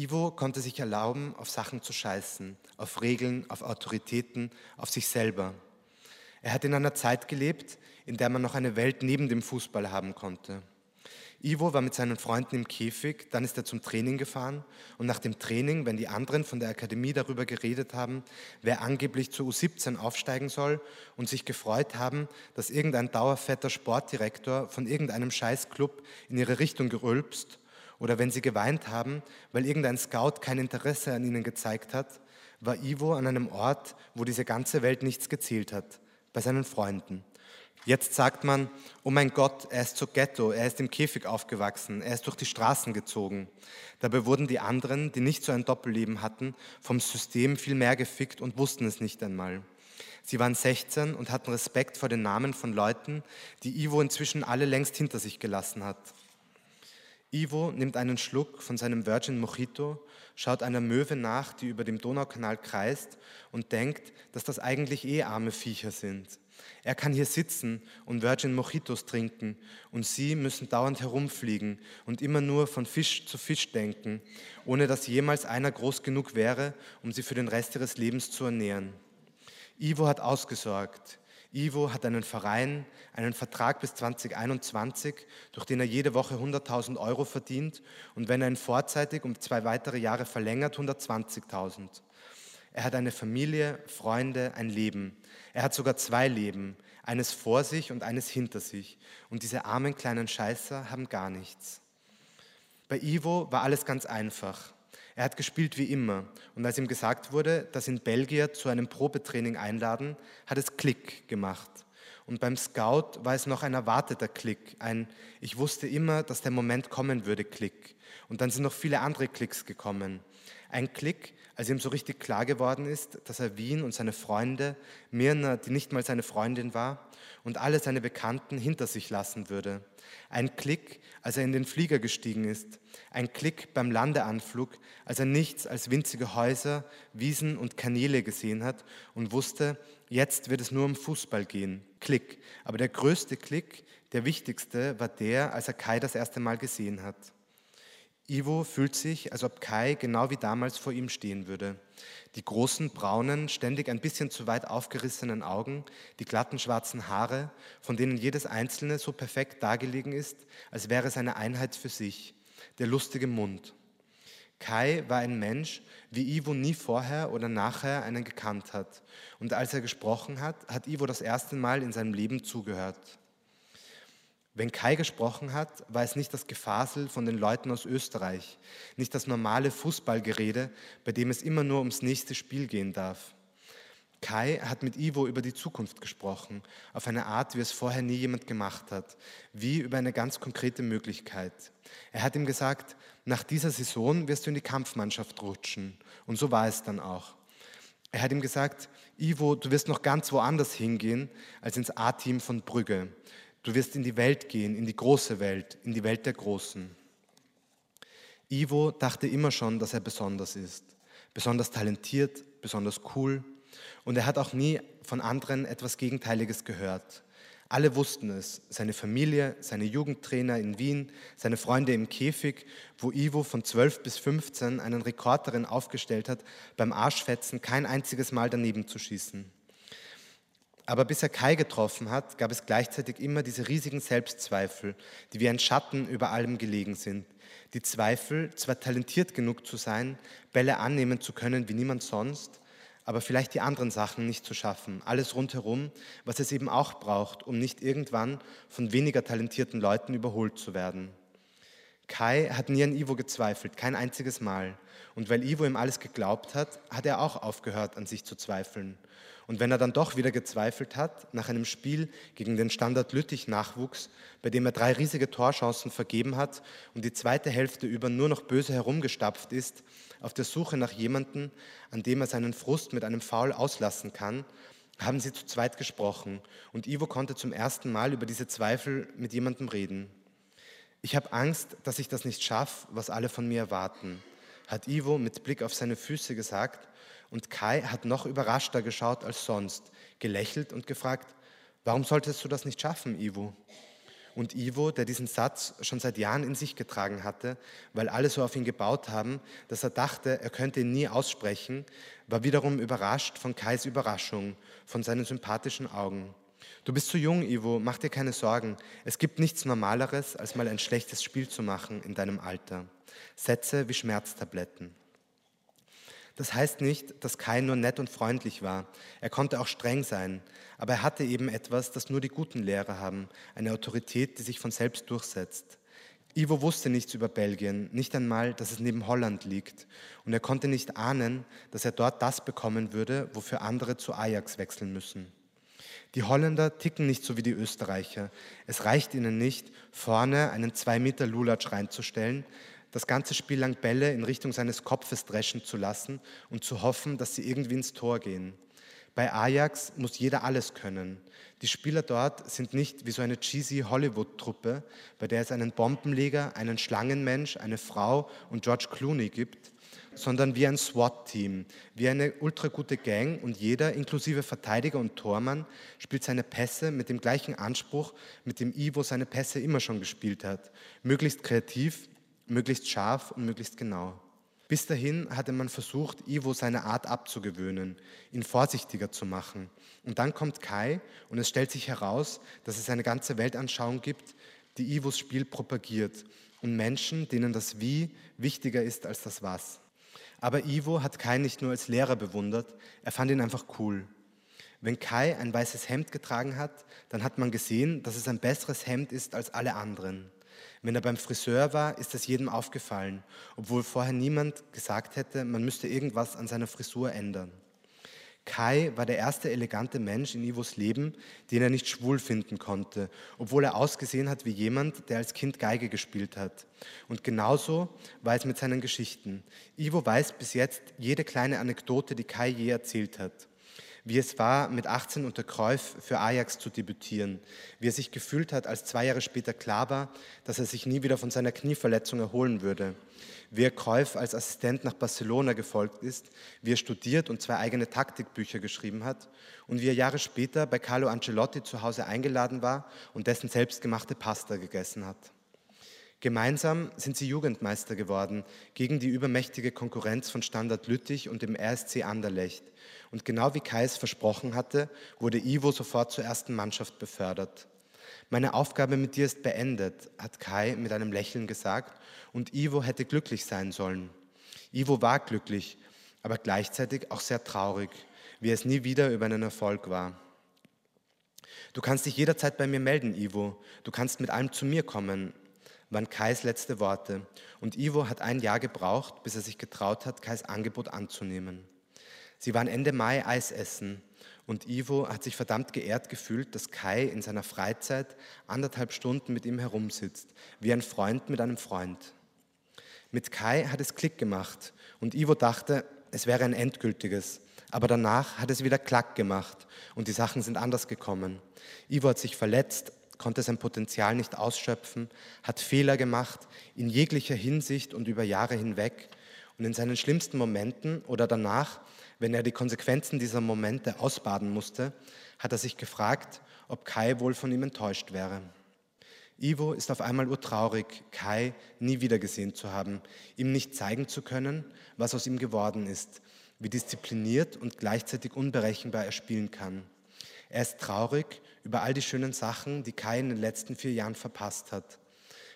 Ivo konnte sich erlauben, auf Sachen zu scheißen, auf Regeln, auf Autoritäten, auf sich selber. Er hat in einer Zeit gelebt, in der man noch eine Welt neben dem Fußball haben konnte. Ivo war mit seinen Freunden im Käfig, dann ist er zum Training gefahren und nach dem Training, wenn die anderen von der Akademie darüber geredet haben, wer angeblich zur U17 aufsteigen soll und sich gefreut haben, dass irgendein dauerfetter Sportdirektor von irgendeinem Scheißclub in ihre Richtung gerülpst oder wenn sie geweint haben, weil irgendein Scout kein Interesse an ihnen gezeigt hat, war Ivo an einem Ort, wo diese ganze Welt nichts gezählt hat, bei seinen Freunden. Jetzt sagt man, oh mein Gott, er ist so Ghetto, er ist im Käfig aufgewachsen, er ist durch die Straßen gezogen. Dabei wurden die anderen, die nicht so ein Doppelleben hatten, vom System viel mehr gefickt und wussten es nicht einmal. Sie waren 16 und hatten Respekt vor den Namen von Leuten, die Ivo inzwischen alle längst hinter sich gelassen hat. Ivo nimmt einen Schluck von seinem Virgin Mojito, schaut einer Möwe nach, die über dem Donaukanal kreist und denkt, dass das eigentlich eh arme Viecher sind. Er kann hier sitzen und Virgin Mojitos trinken und sie müssen dauernd herumfliegen und immer nur von Fisch zu Fisch denken, ohne dass jemals einer groß genug wäre, um sie für den Rest ihres Lebens zu ernähren. Ivo hat ausgesorgt. Ivo hat einen Verein, einen Vertrag bis 2021, durch den er jede Woche 100.000 Euro verdient und wenn er ihn vorzeitig um zwei weitere Jahre verlängert, 120.000. Er hat eine Familie, Freunde, ein Leben. Er hat sogar zwei Leben, eines vor sich und eines hinter sich. Und diese armen kleinen Scheißer haben gar nichts. Bei Ivo war alles ganz einfach. Er hat gespielt wie immer. Und als ihm gesagt wurde, dass ihn Belgier zu einem Probetraining einladen, hat es Klick gemacht. Und beim Scout war es noch ein erwarteter Klick, ein Ich wusste immer, dass der Moment kommen würde Klick. Und dann sind noch viele andere Klicks gekommen. Ein Klick, als ihm so richtig klar geworden ist, dass er Wien und seine Freunde, Mirna, die nicht mal seine Freundin war, und alle seine Bekannten hinter sich lassen würde. Ein Klick, als er in den Flieger gestiegen ist. Ein Klick beim Landeanflug, als er nichts als winzige Häuser, Wiesen und Kanäle gesehen hat und wusste, jetzt wird es nur um Fußball gehen. Klick. Aber der größte Klick, der wichtigste, war der, als er Kai das erste Mal gesehen hat. Ivo fühlt sich, als ob Kai genau wie damals vor ihm stehen würde. Die großen, braunen, ständig ein bisschen zu weit aufgerissenen Augen, die glatten schwarzen Haare, von denen jedes einzelne so perfekt dargelegen ist, als wäre es eine Einheit für sich. Der lustige Mund. Kai war ein Mensch, wie Ivo nie vorher oder nachher einen gekannt hat. Und als er gesprochen hat, hat Ivo das erste Mal in seinem Leben zugehört. Wenn Kai gesprochen hat, war es nicht das Gefasel von den Leuten aus Österreich, nicht das normale Fußballgerede, bei dem es immer nur ums nächste Spiel gehen darf. Kai hat mit Ivo über die Zukunft gesprochen, auf eine Art, wie es vorher nie jemand gemacht hat, wie über eine ganz konkrete Möglichkeit. Er hat ihm gesagt, nach dieser Saison wirst du in die Kampfmannschaft rutschen. Und so war es dann auch. Er hat ihm gesagt, Ivo, du wirst noch ganz woanders hingehen als ins A-Team von Brügge. Du wirst in die Welt gehen, in die große Welt, in die Welt der Großen. Ivo dachte immer schon, dass er besonders ist. Besonders talentiert, besonders cool. Und er hat auch nie von anderen etwas Gegenteiliges gehört. Alle wussten es, seine Familie, seine Jugendtrainer in Wien, seine Freunde im Käfig, wo Ivo von 12 bis 15 einen Rekord darin aufgestellt hat, beim Arschfetzen kein einziges Mal daneben zu schießen. Aber bis er Kai getroffen hat, gab es gleichzeitig immer diese riesigen Selbstzweifel, die wie ein Schatten über allem gelegen sind. Die Zweifel, zwar talentiert genug zu sein, Bälle annehmen zu können wie niemand sonst, aber vielleicht die anderen Sachen nicht zu schaffen, alles rundherum, was es eben auch braucht, um nicht irgendwann von weniger talentierten Leuten überholt zu werden. Kai hat nie an Ivo gezweifelt, kein einziges Mal. Und weil Ivo ihm alles geglaubt hat, hat er auch aufgehört, an sich zu zweifeln. Und wenn er dann doch wieder gezweifelt hat, nach einem Spiel gegen den Standard Lüttich Nachwuchs, bei dem er drei riesige Torchancen vergeben hat und die zweite Hälfte über nur noch böse herumgestapft ist, auf der Suche nach jemandem, an dem er seinen Frust mit einem Foul auslassen kann, haben sie zu zweit gesprochen und Ivo konnte zum ersten Mal über diese Zweifel mit jemandem reden. Ich habe Angst, dass ich das nicht schaffe, was alle von mir erwarten, hat Ivo mit Blick auf seine Füße gesagt und Kai hat noch überraschter geschaut als sonst, gelächelt und gefragt, warum solltest du das nicht schaffen, Ivo? Und Ivo, der diesen Satz schon seit Jahren in sich getragen hatte, weil alle so auf ihn gebaut haben, dass er dachte, er könnte ihn nie aussprechen, war wiederum überrascht von Kais Überraschung, von seinen sympathischen Augen. Du bist zu jung, Ivo, mach dir keine Sorgen. Es gibt nichts Normaleres, als mal ein schlechtes Spiel zu machen in deinem Alter. Sätze wie Schmerztabletten. Das heißt nicht, dass Kai nur nett und freundlich war. Er konnte auch streng sein. Aber er hatte eben etwas, das nur die guten Lehrer haben, eine Autorität, die sich von selbst durchsetzt. Ivo wusste nichts über Belgien, nicht einmal, dass es neben Holland liegt. Und er konnte nicht ahnen, dass er dort das bekommen würde, wofür andere zu Ajax wechseln müssen. Die Holländer ticken nicht so wie die Österreicher. Es reicht ihnen nicht, vorne einen zwei Meter Lulatsch reinzustellen, das ganze Spiel lang Bälle in Richtung seines Kopfes dreschen zu lassen und zu hoffen, dass sie irgendwie ins Tor gehen. Bei Ajax muss jeder alles können. Die Spieler dort sind nicht wie so eine cheesy Hollywood-Truppe, bei der es einen Bombenleger, einen Schlangenmensch, eine Frau und George Clooney gibt, sondern wie ein SWAT-Team, wie eine ultra gute Gang und jeder, inklusive Verteidiger und Tormann, spielt seine Pässe mit dem gleichen Anspruch, mit dem Ivo seine Pässe immer schon gespielt hat. Möglichst kreativ, möglichst scharf und möglichst genau. Bis dahin hatte man versucht, Ivo seine Art abzugewöhnen, ihn vorsichtiger zu machen. Und dann kommt Kai und es stellt sich heraus, dass es eine ganze Weltanschauung gibt, die Ivos Spiel propagiert und Menschen, denen das Wie wichtiger ist als das Was. Aber Ivo hat Kai nicht nur als Lehrer bewundert, er fand ihn einfach cool. Wenn Kai ein weißes Hemd getragen hat, dann hat man gesehen, dass es ein besseres Hemd ist als alle anderen. Wenn er beim Friseur war, ist es jedem aufgefallen, obwohl vorher niemand gesagt hätte, man müsste irgendwas an seiner Frisur ändern. Kai war der erste elegante Mensch in Ivos Leben, den er nicht schwul finden konnte, obwohl er ausgesehen hat wie jemand, der als Kind Geige gespielt hat. Und genauso war es mit seinen Geschichten. Ivo weiß bis jetzt jede kleine Anekdote, die Kai je erzählt hat wie es war, mit 18 unter Kreuf für Ajax zu debütieren, wie er sich gefühlt hat, als zwei Jahre später klar war, dass er sich nie wieder von seiner Knieverletzung erholen würde, wie er Kreuf als Assistent nach Barcelona gefolgt ist, wie er studiert und zwei eigene Taktikbücher geschrieben hat und wie er Jahre später bei Carlo Ancelotti zu Hause eingeladen war und dessen selbstgemachte Pasta gegessen hat. Gemeinsam sind sie Jugendmeister geworden gegen die übermächtige Konkurrenz von Standard Lüttich und dem RSC Anderlecht. Und genau wie Kai es versprochen hatte, wurde Ivo sofort zur ersten Mannschaft befördert. Meine Aufgabe mit dir ist beendet, hat Kai mit einem Lächeln gesagt, und Ivo hätte glücklich sein sollen. Ivo war glücklich, aber gleichzeitig auch sehr traurig, wie es nie wieder über einen Erfolg war. Du kannst dich jederzeit bei mir melden, Ivo. Du kannst mit allem zu mir kommen waren Kais letzte Worte. Und Ivo hat ein Jahr gebraucht, bis er sich getraut hat, Kais Angebot anzunehmen. Sie waren Ende Mai Eis essen und Ivo hat sich verdammt geehrt gefühlt, dass Kai in seiner Freizeit anderthalb Stunden mit ihm herumsitzt, wie ein Freund mit einem Freund. Mit Kai hat es Klick gemacht und Ivo dachte, es wäre ein endgültiges. Aber danach hat es wieder Klack gemacht und die Sachen sind anders gekommen. Ivo hat sich verletzt, konnte sein Potenzial nicht ausschöpfen, hat Fehler gemacht in jeglicher Hinsicht und über Jahre hinweg. Und in seinen schlimmsten Momenten oder danach, wenn er die Konsequenzen dieser Momente ausbaden musste, hat er sich gefragt, ob Kai wohl von ihm enttäuscht wäre. Ivo ist auf einmal urtraurig, Kai nie wiedergesehen zu haben, ihm nicht zeigen zu können, was aus ihm geworden ist, wie diszipliniert und gleichzeitig unberechenbar er spielen kann. Er ist traurig über all die schönen Sachen, die Kai in den letzten vier Jahren verpasst hat.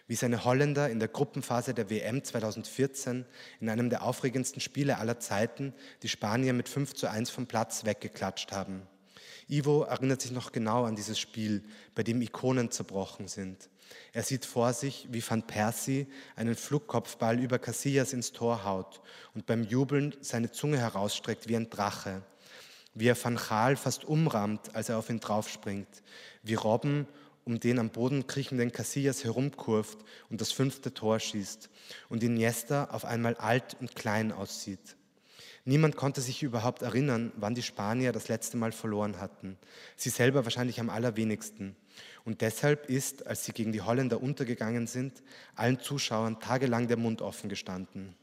Wie seine Holländer in der Gruppenphase der WM 2014 in einem der aufregendsten Spiele aller Zeiten die Spanier mit 5 zu 1 vom Platz weggeklatscht haben. Ivo erinnert sich noch genau an dieses Spiel, bei dem Ikonen zerbrochen sind. Er sieht vor sich, wie Van Persie einen Flugkopfball über Casillas ins Tor haut und beim Jubeln seine Zunge herausstreckt wie ein Drache. Wie er Van Gaal fast umrammt, als er auf ihn draufspringt. Wie Robben um den am Boden kriechenden Casillas herumkurft und das fünfte Tor schießt. Und Iniesta auf einmal alt und klein aussieht. Niemand konnte sich überhaupt erinnern, wann die Spanier das letzte Mal verloren hatten. Sie selber wahrscheinlich am allerwenigsten. Und deshalb ist, als sie gegen die Holländer untergegangen sind, allen Zuschauern tagelang der Mund offen gestanden.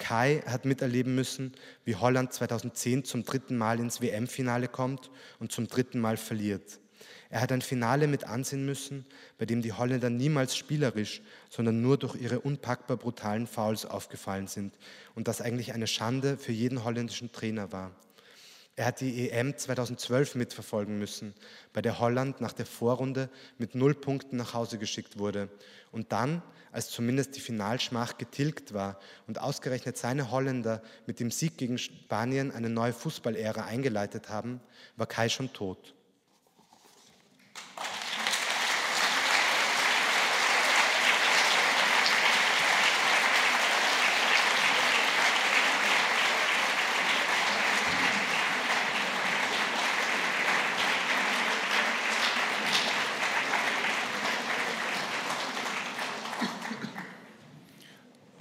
Kai hat miterleben müssen, wie Holland 2010 zum dritten Mal ins WM-Finale kommt und zum dritten Mal verliert. Er hat ein Finale mit ansehen müssen, bei dem die Holländer niemals spielerisch, sondern nur durch ihre unpackbar brutalen Fouls aufgefallen sind und das eigentlich eine Schande für jeden holländischen Trainer war. Er hat die EM 2012 mitverfolgen müssen, bei der Holland nach der Vorrunde mit null Punkten nach Hause geschickt wurde. Und dann, als zumindest die Finalschmach getilgt war und ausgerechnet seine Holländer mit dem Sieg gegen Spanien eine neue Fußballära eingeleitet haben, war Kai schon tot.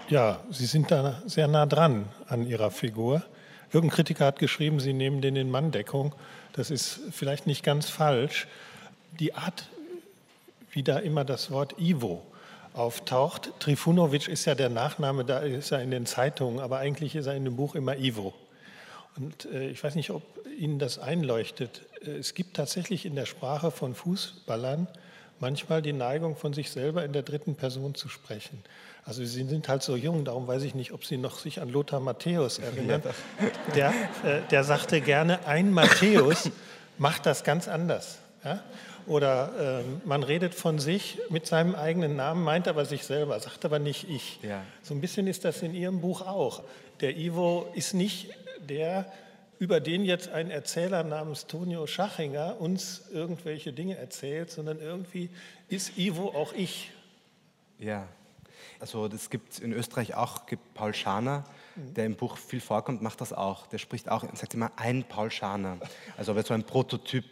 Ja, Sie sind da sehr nah dran an Ihrer Figur. Irgendein Kritiker hat geschrieben, Sie nehmen den in Manndeckung. Das ist vielleicht nicht ganz falsch. Die Art, wie da immer das Wort Ivo auftaucht, Trifunovic ist ja der Nachname, da ist er in den Zeitungen, aber eigentlich ist er in dem Buch immer Ivo. Und äh, ich weiß nicht, ob Ihnen das einleuchtet. Äh, es gibt tatsächlich in der Sprache von Fußballern manchmal die Neigung, von sich selber in der dritten Person zu sprechen. Also Sie sind halt so jung, darum weiß ich nicht, ob Sie noch sich an Lothar Matthäus erinnern. Der, äh, der sagte gerne, ein Matthäus macht das ganz anders. Ja? Oder äh, man redet von sich mit seinem eigenen Namen, meint aber sich selber, sagt aber nicht ich. Ja. So ein bisschen ist das in Ihrem Buch auch. Der Ivo ist nicht der, über den jetzt ein Erzähler namens Tonio Schachinger uns irgendwelche Dinge erzählt, sondern irgendwie ist Ivo auch ich. Ja, also das gibt in Österreich auch, gibt Paul Schaner, der im Buch viel vorkommt, macht das auch. Der spricht auch, sagt immer ein Paul Schaner. Also wer so ein Prototyp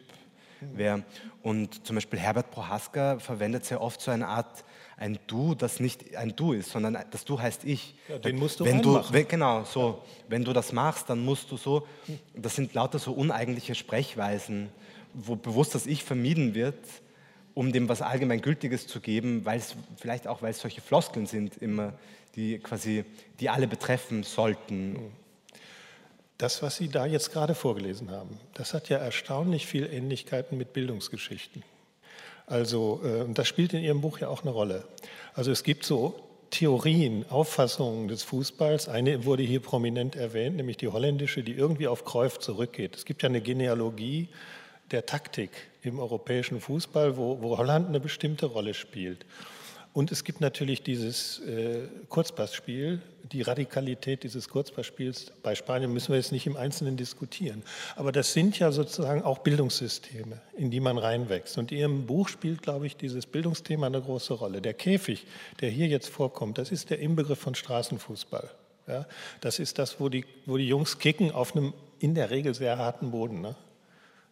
wäre. Und zum Beispiel Herbert Prohaska verwendet sehr oft so eine Art ein Du, das nicht ein Du ist, sondern das Du heißt ich. Ja, den musst du wenn du wenn, Genau, so. Wenn du das machst, dann musst du so. Das sind lauter so uneigentliche Sprechweisen, wo bewusst das Ich vermieden wird um dem was Allgemeingültiges zu geben, weil es vielleicht auch, weil es solche Floskeln sind, immer, die quasi, die alle betreffen sollten. Das, was Sie da jetzt gerade vorgelesen haben, das hat ja erstaunlich viel Ähnlichkeiten mit Bildungsgeschichten. Also, äh, das spielt in Ihrem Buch ja auch eine Rolle. Also es gibt so Theorien, Auffassungen des Fußballs. Eine wurde hier prominent erwähnt, nämlich die holländische, die irgendwie auf Cruyff zurückgeht. Es gibt ja eine Genealogie der Taktik im europäischen Fußball, wo, wo Holland eine bestimmte Rolle spielt. Und es gibt natürlich dieses äh, Kurzpassspiel, die Radikalität dieses Kurzpassspiels. Bei Spanien müssen wir jetzt nicht im Einzelnen diskutieren. Aber das sind ja sozusagen auch Bildungssysteme, in die man reinwächst. Und in Ihrem Buch spielt, glaube ich, dieses Bildungsthema eine große Rolle. Der Käfig, der hier jetzt vorkommt, das ist der Inbegriff von Straßenfußball. Ja, das ist das, wo die, wo die Jungs kicken auf einem in der Regel sehr harten Boden. Ne?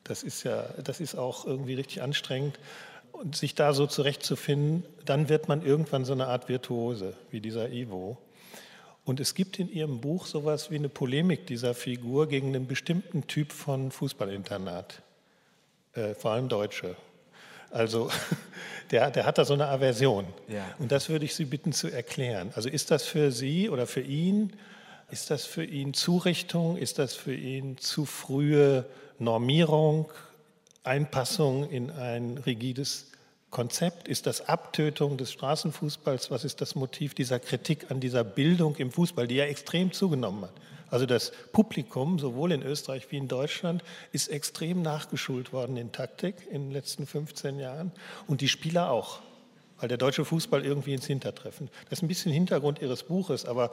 Das ist ja, das ist auch irgendwie richtig anstrengend. Und sich da so zurechtzufinden, dann wird man irgendwann so eine Art Virtuose, wie dieser Ivo. Und es gibt in ihrem Buch sowas wie eine Polemik dieser Figur gegen einen bestimmten Typ von Fußballinternat, äh, vor allem Deutsche. Also der, der hat da so eine Aversion. Ja. Und das würde ich Sie bitten zu erklären. Also ist das für Sie oder für ihn, ist das für ihn Zurichtung, ist das für ihn zu frühe Normierung, Einpassung in ein rigides Konzept? Ist das Abtötung des Straßenfußballs? Was ist das Motiv dieser Kritik an dieser Bildung im Fußball, die ja extrem zugenommen hat? Also das Publikum, sowohl in Österreich wie in Deutschland, ist extrem nachgeschult worden in Taktik in den letzten 15 Jahren und die Spieler auch, weil der deutsche Fußball irgendwie ins Hintertreffen. Das ist ein bisschen Hintergrund Ihres Buches, aber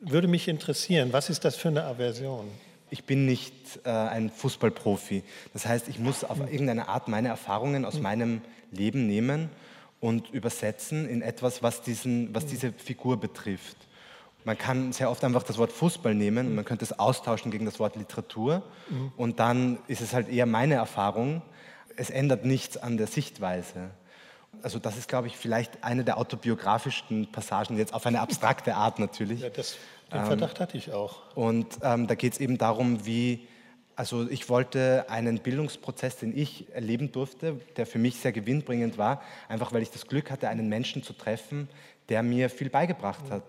würde mich interessieren, was ist das für eine Aversion? Ich bin nicht äh, ein Fußballprofi. Das heißt, ich muss auf irgendeine Art meine Erfahrungen aus meinem Leben nehmen und übersetzen in etwas, was, diesen, was diese Figur betrifft. Man kann sehr oft einfach das Wort Fußball nehmen und man könnte es austauschen gegen das Wort Literatur. Mhm. Und dann ist es halt eher meine Erfahrung. Es ändert nichts an der Sichtweise. Also das ist, glaube ich, vielleicht eine der autobiografischsten Passagen, jetzt auf eine abstrakte Art natürlich. Ja, das, den ähm, Verdacht hatte ich auch. Und ähm, da geht es eben darum, wie, also ich wollte einen Bildungsprozess, den ich erleben durfte, der für mich sehr gewinnbringend war, einfach weil ich das Glück hatte, einen Menschen zu treffen, der mir viel beigebracht hat.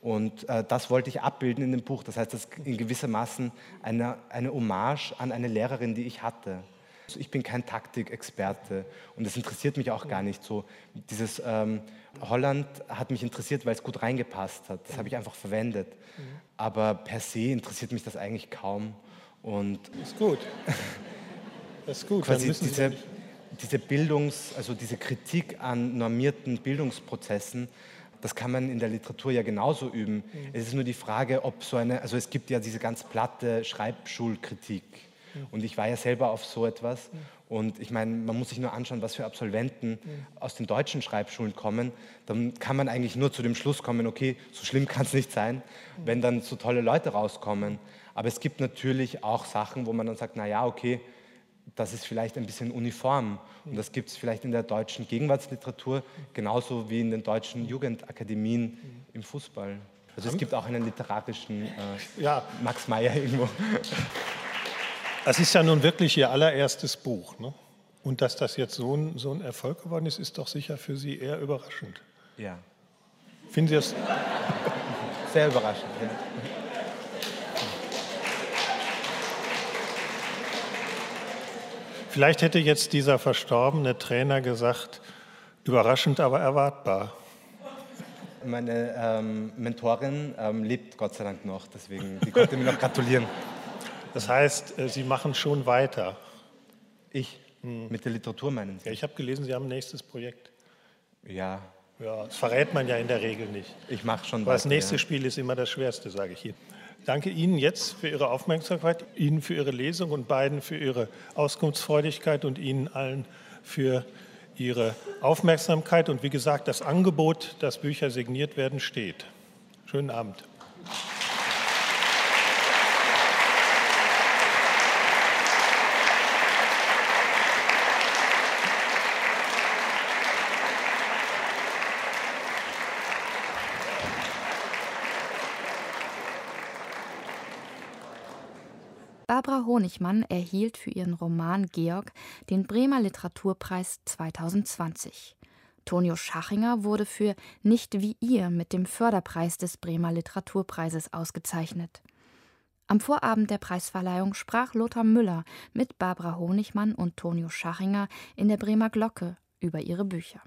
Und äh, das wollte ich abbilden in dem Buch. Das heißt, das ist in gewissermaßen eine, eine Hommage an eine Lehrerin, die ich hatte. Ich bin kein Taktikexperte und das interessiert mich auch gar nicht so. Dieses ähm, Holland hat mich interessiert, weil es gut reingepasst hat. Das habe ich einfach verwendet. Aber per se interessiert mich das eigentlich kaum. Und das ist gut. Das ist gut. Quasi diese, diese Bildungs-, also diese Kritik an normierten Bildungsprozessen das kann man in der Literatur ja genauso üben. Mhm. Es ist nur die Frage, ob so eine, also es gibt ja diese ganz platte Schreibschulkritik. Mhm. Und ich war ja selber auf so etwas. Mhm. Und ich meine, man muss sich nur anschauen, was für Absolventen mhm. aus den deutschen Schreibschulen kommen. Dann kann man eigentlich nur zu dem Schluss kommen, okay, so schlimm kann es nicht sein, wenn dann so tolle Leute rauskommen. Aber es gibt natürlich auch Sachen, wo man dann sagt, naja, okay, das ist vielleicht ein bisschen uniform. Und das gibt es vielleicht in der deutschen Gegenwartsliteratur genauso wie in den deutschen Jugendakademien im Fußball. Also es gibt auch einen literarischen äh, ja. Max Meyer irgendwo. Das ist ja nun wirklich Ihr allererstes Buch. Ne? Und dass das jetzt so ein, so ein Erfolg geworden ist, ist doch sicher für Sie eher überraschend. Ja. Finden Sie das? Sehr überraschend. Ja. Vielleicht hätte jetzt dieser verstorbene Trainer gesagt, überraschend, aber erwartbar. Meine ähm, Mentorin ähm, lebt Gott sei Dank noch, deswegen die konnte mir noch gratulieren. Das heißt, äh, Sie machen schon weiter. Ich? Hm. Mit der Literatur meinen Sie? Ja, ich habe gelesen, Sie haben ein nächstes Projekt. Ja. Ja, das verrät man ja in der Regel nicht. Ich mache schon weiter. Das nächste ja. Spiel ist immer das Schwerste, sage ich Ihnen danke Ihnen jetzt für Ihre Aufmerksamkeit, Ihnen für Ihre Lesung und beiden für Ihre Auskunftsfreudigkeit und Ihnen allen für Ihre Aufmerksamkeit. Und wie gesagt, das Angebot, dass Bücher signiert werden, steht. Schönen Abend. Barbara Honigmann erhielt für ihren Roman Georg den Bremer Literaturpreis 2020. Tonio Schachinger wurde für Nicht wie ihr mit dem Förderpreis des Bremer Literaturpreises ausgezeichnet. Am Vorabend der Preisverleihung sprach Lothar Müller mit Barbara Honigmann und Tonio Schachinger in der Bremer Glocke über ihre Bücher.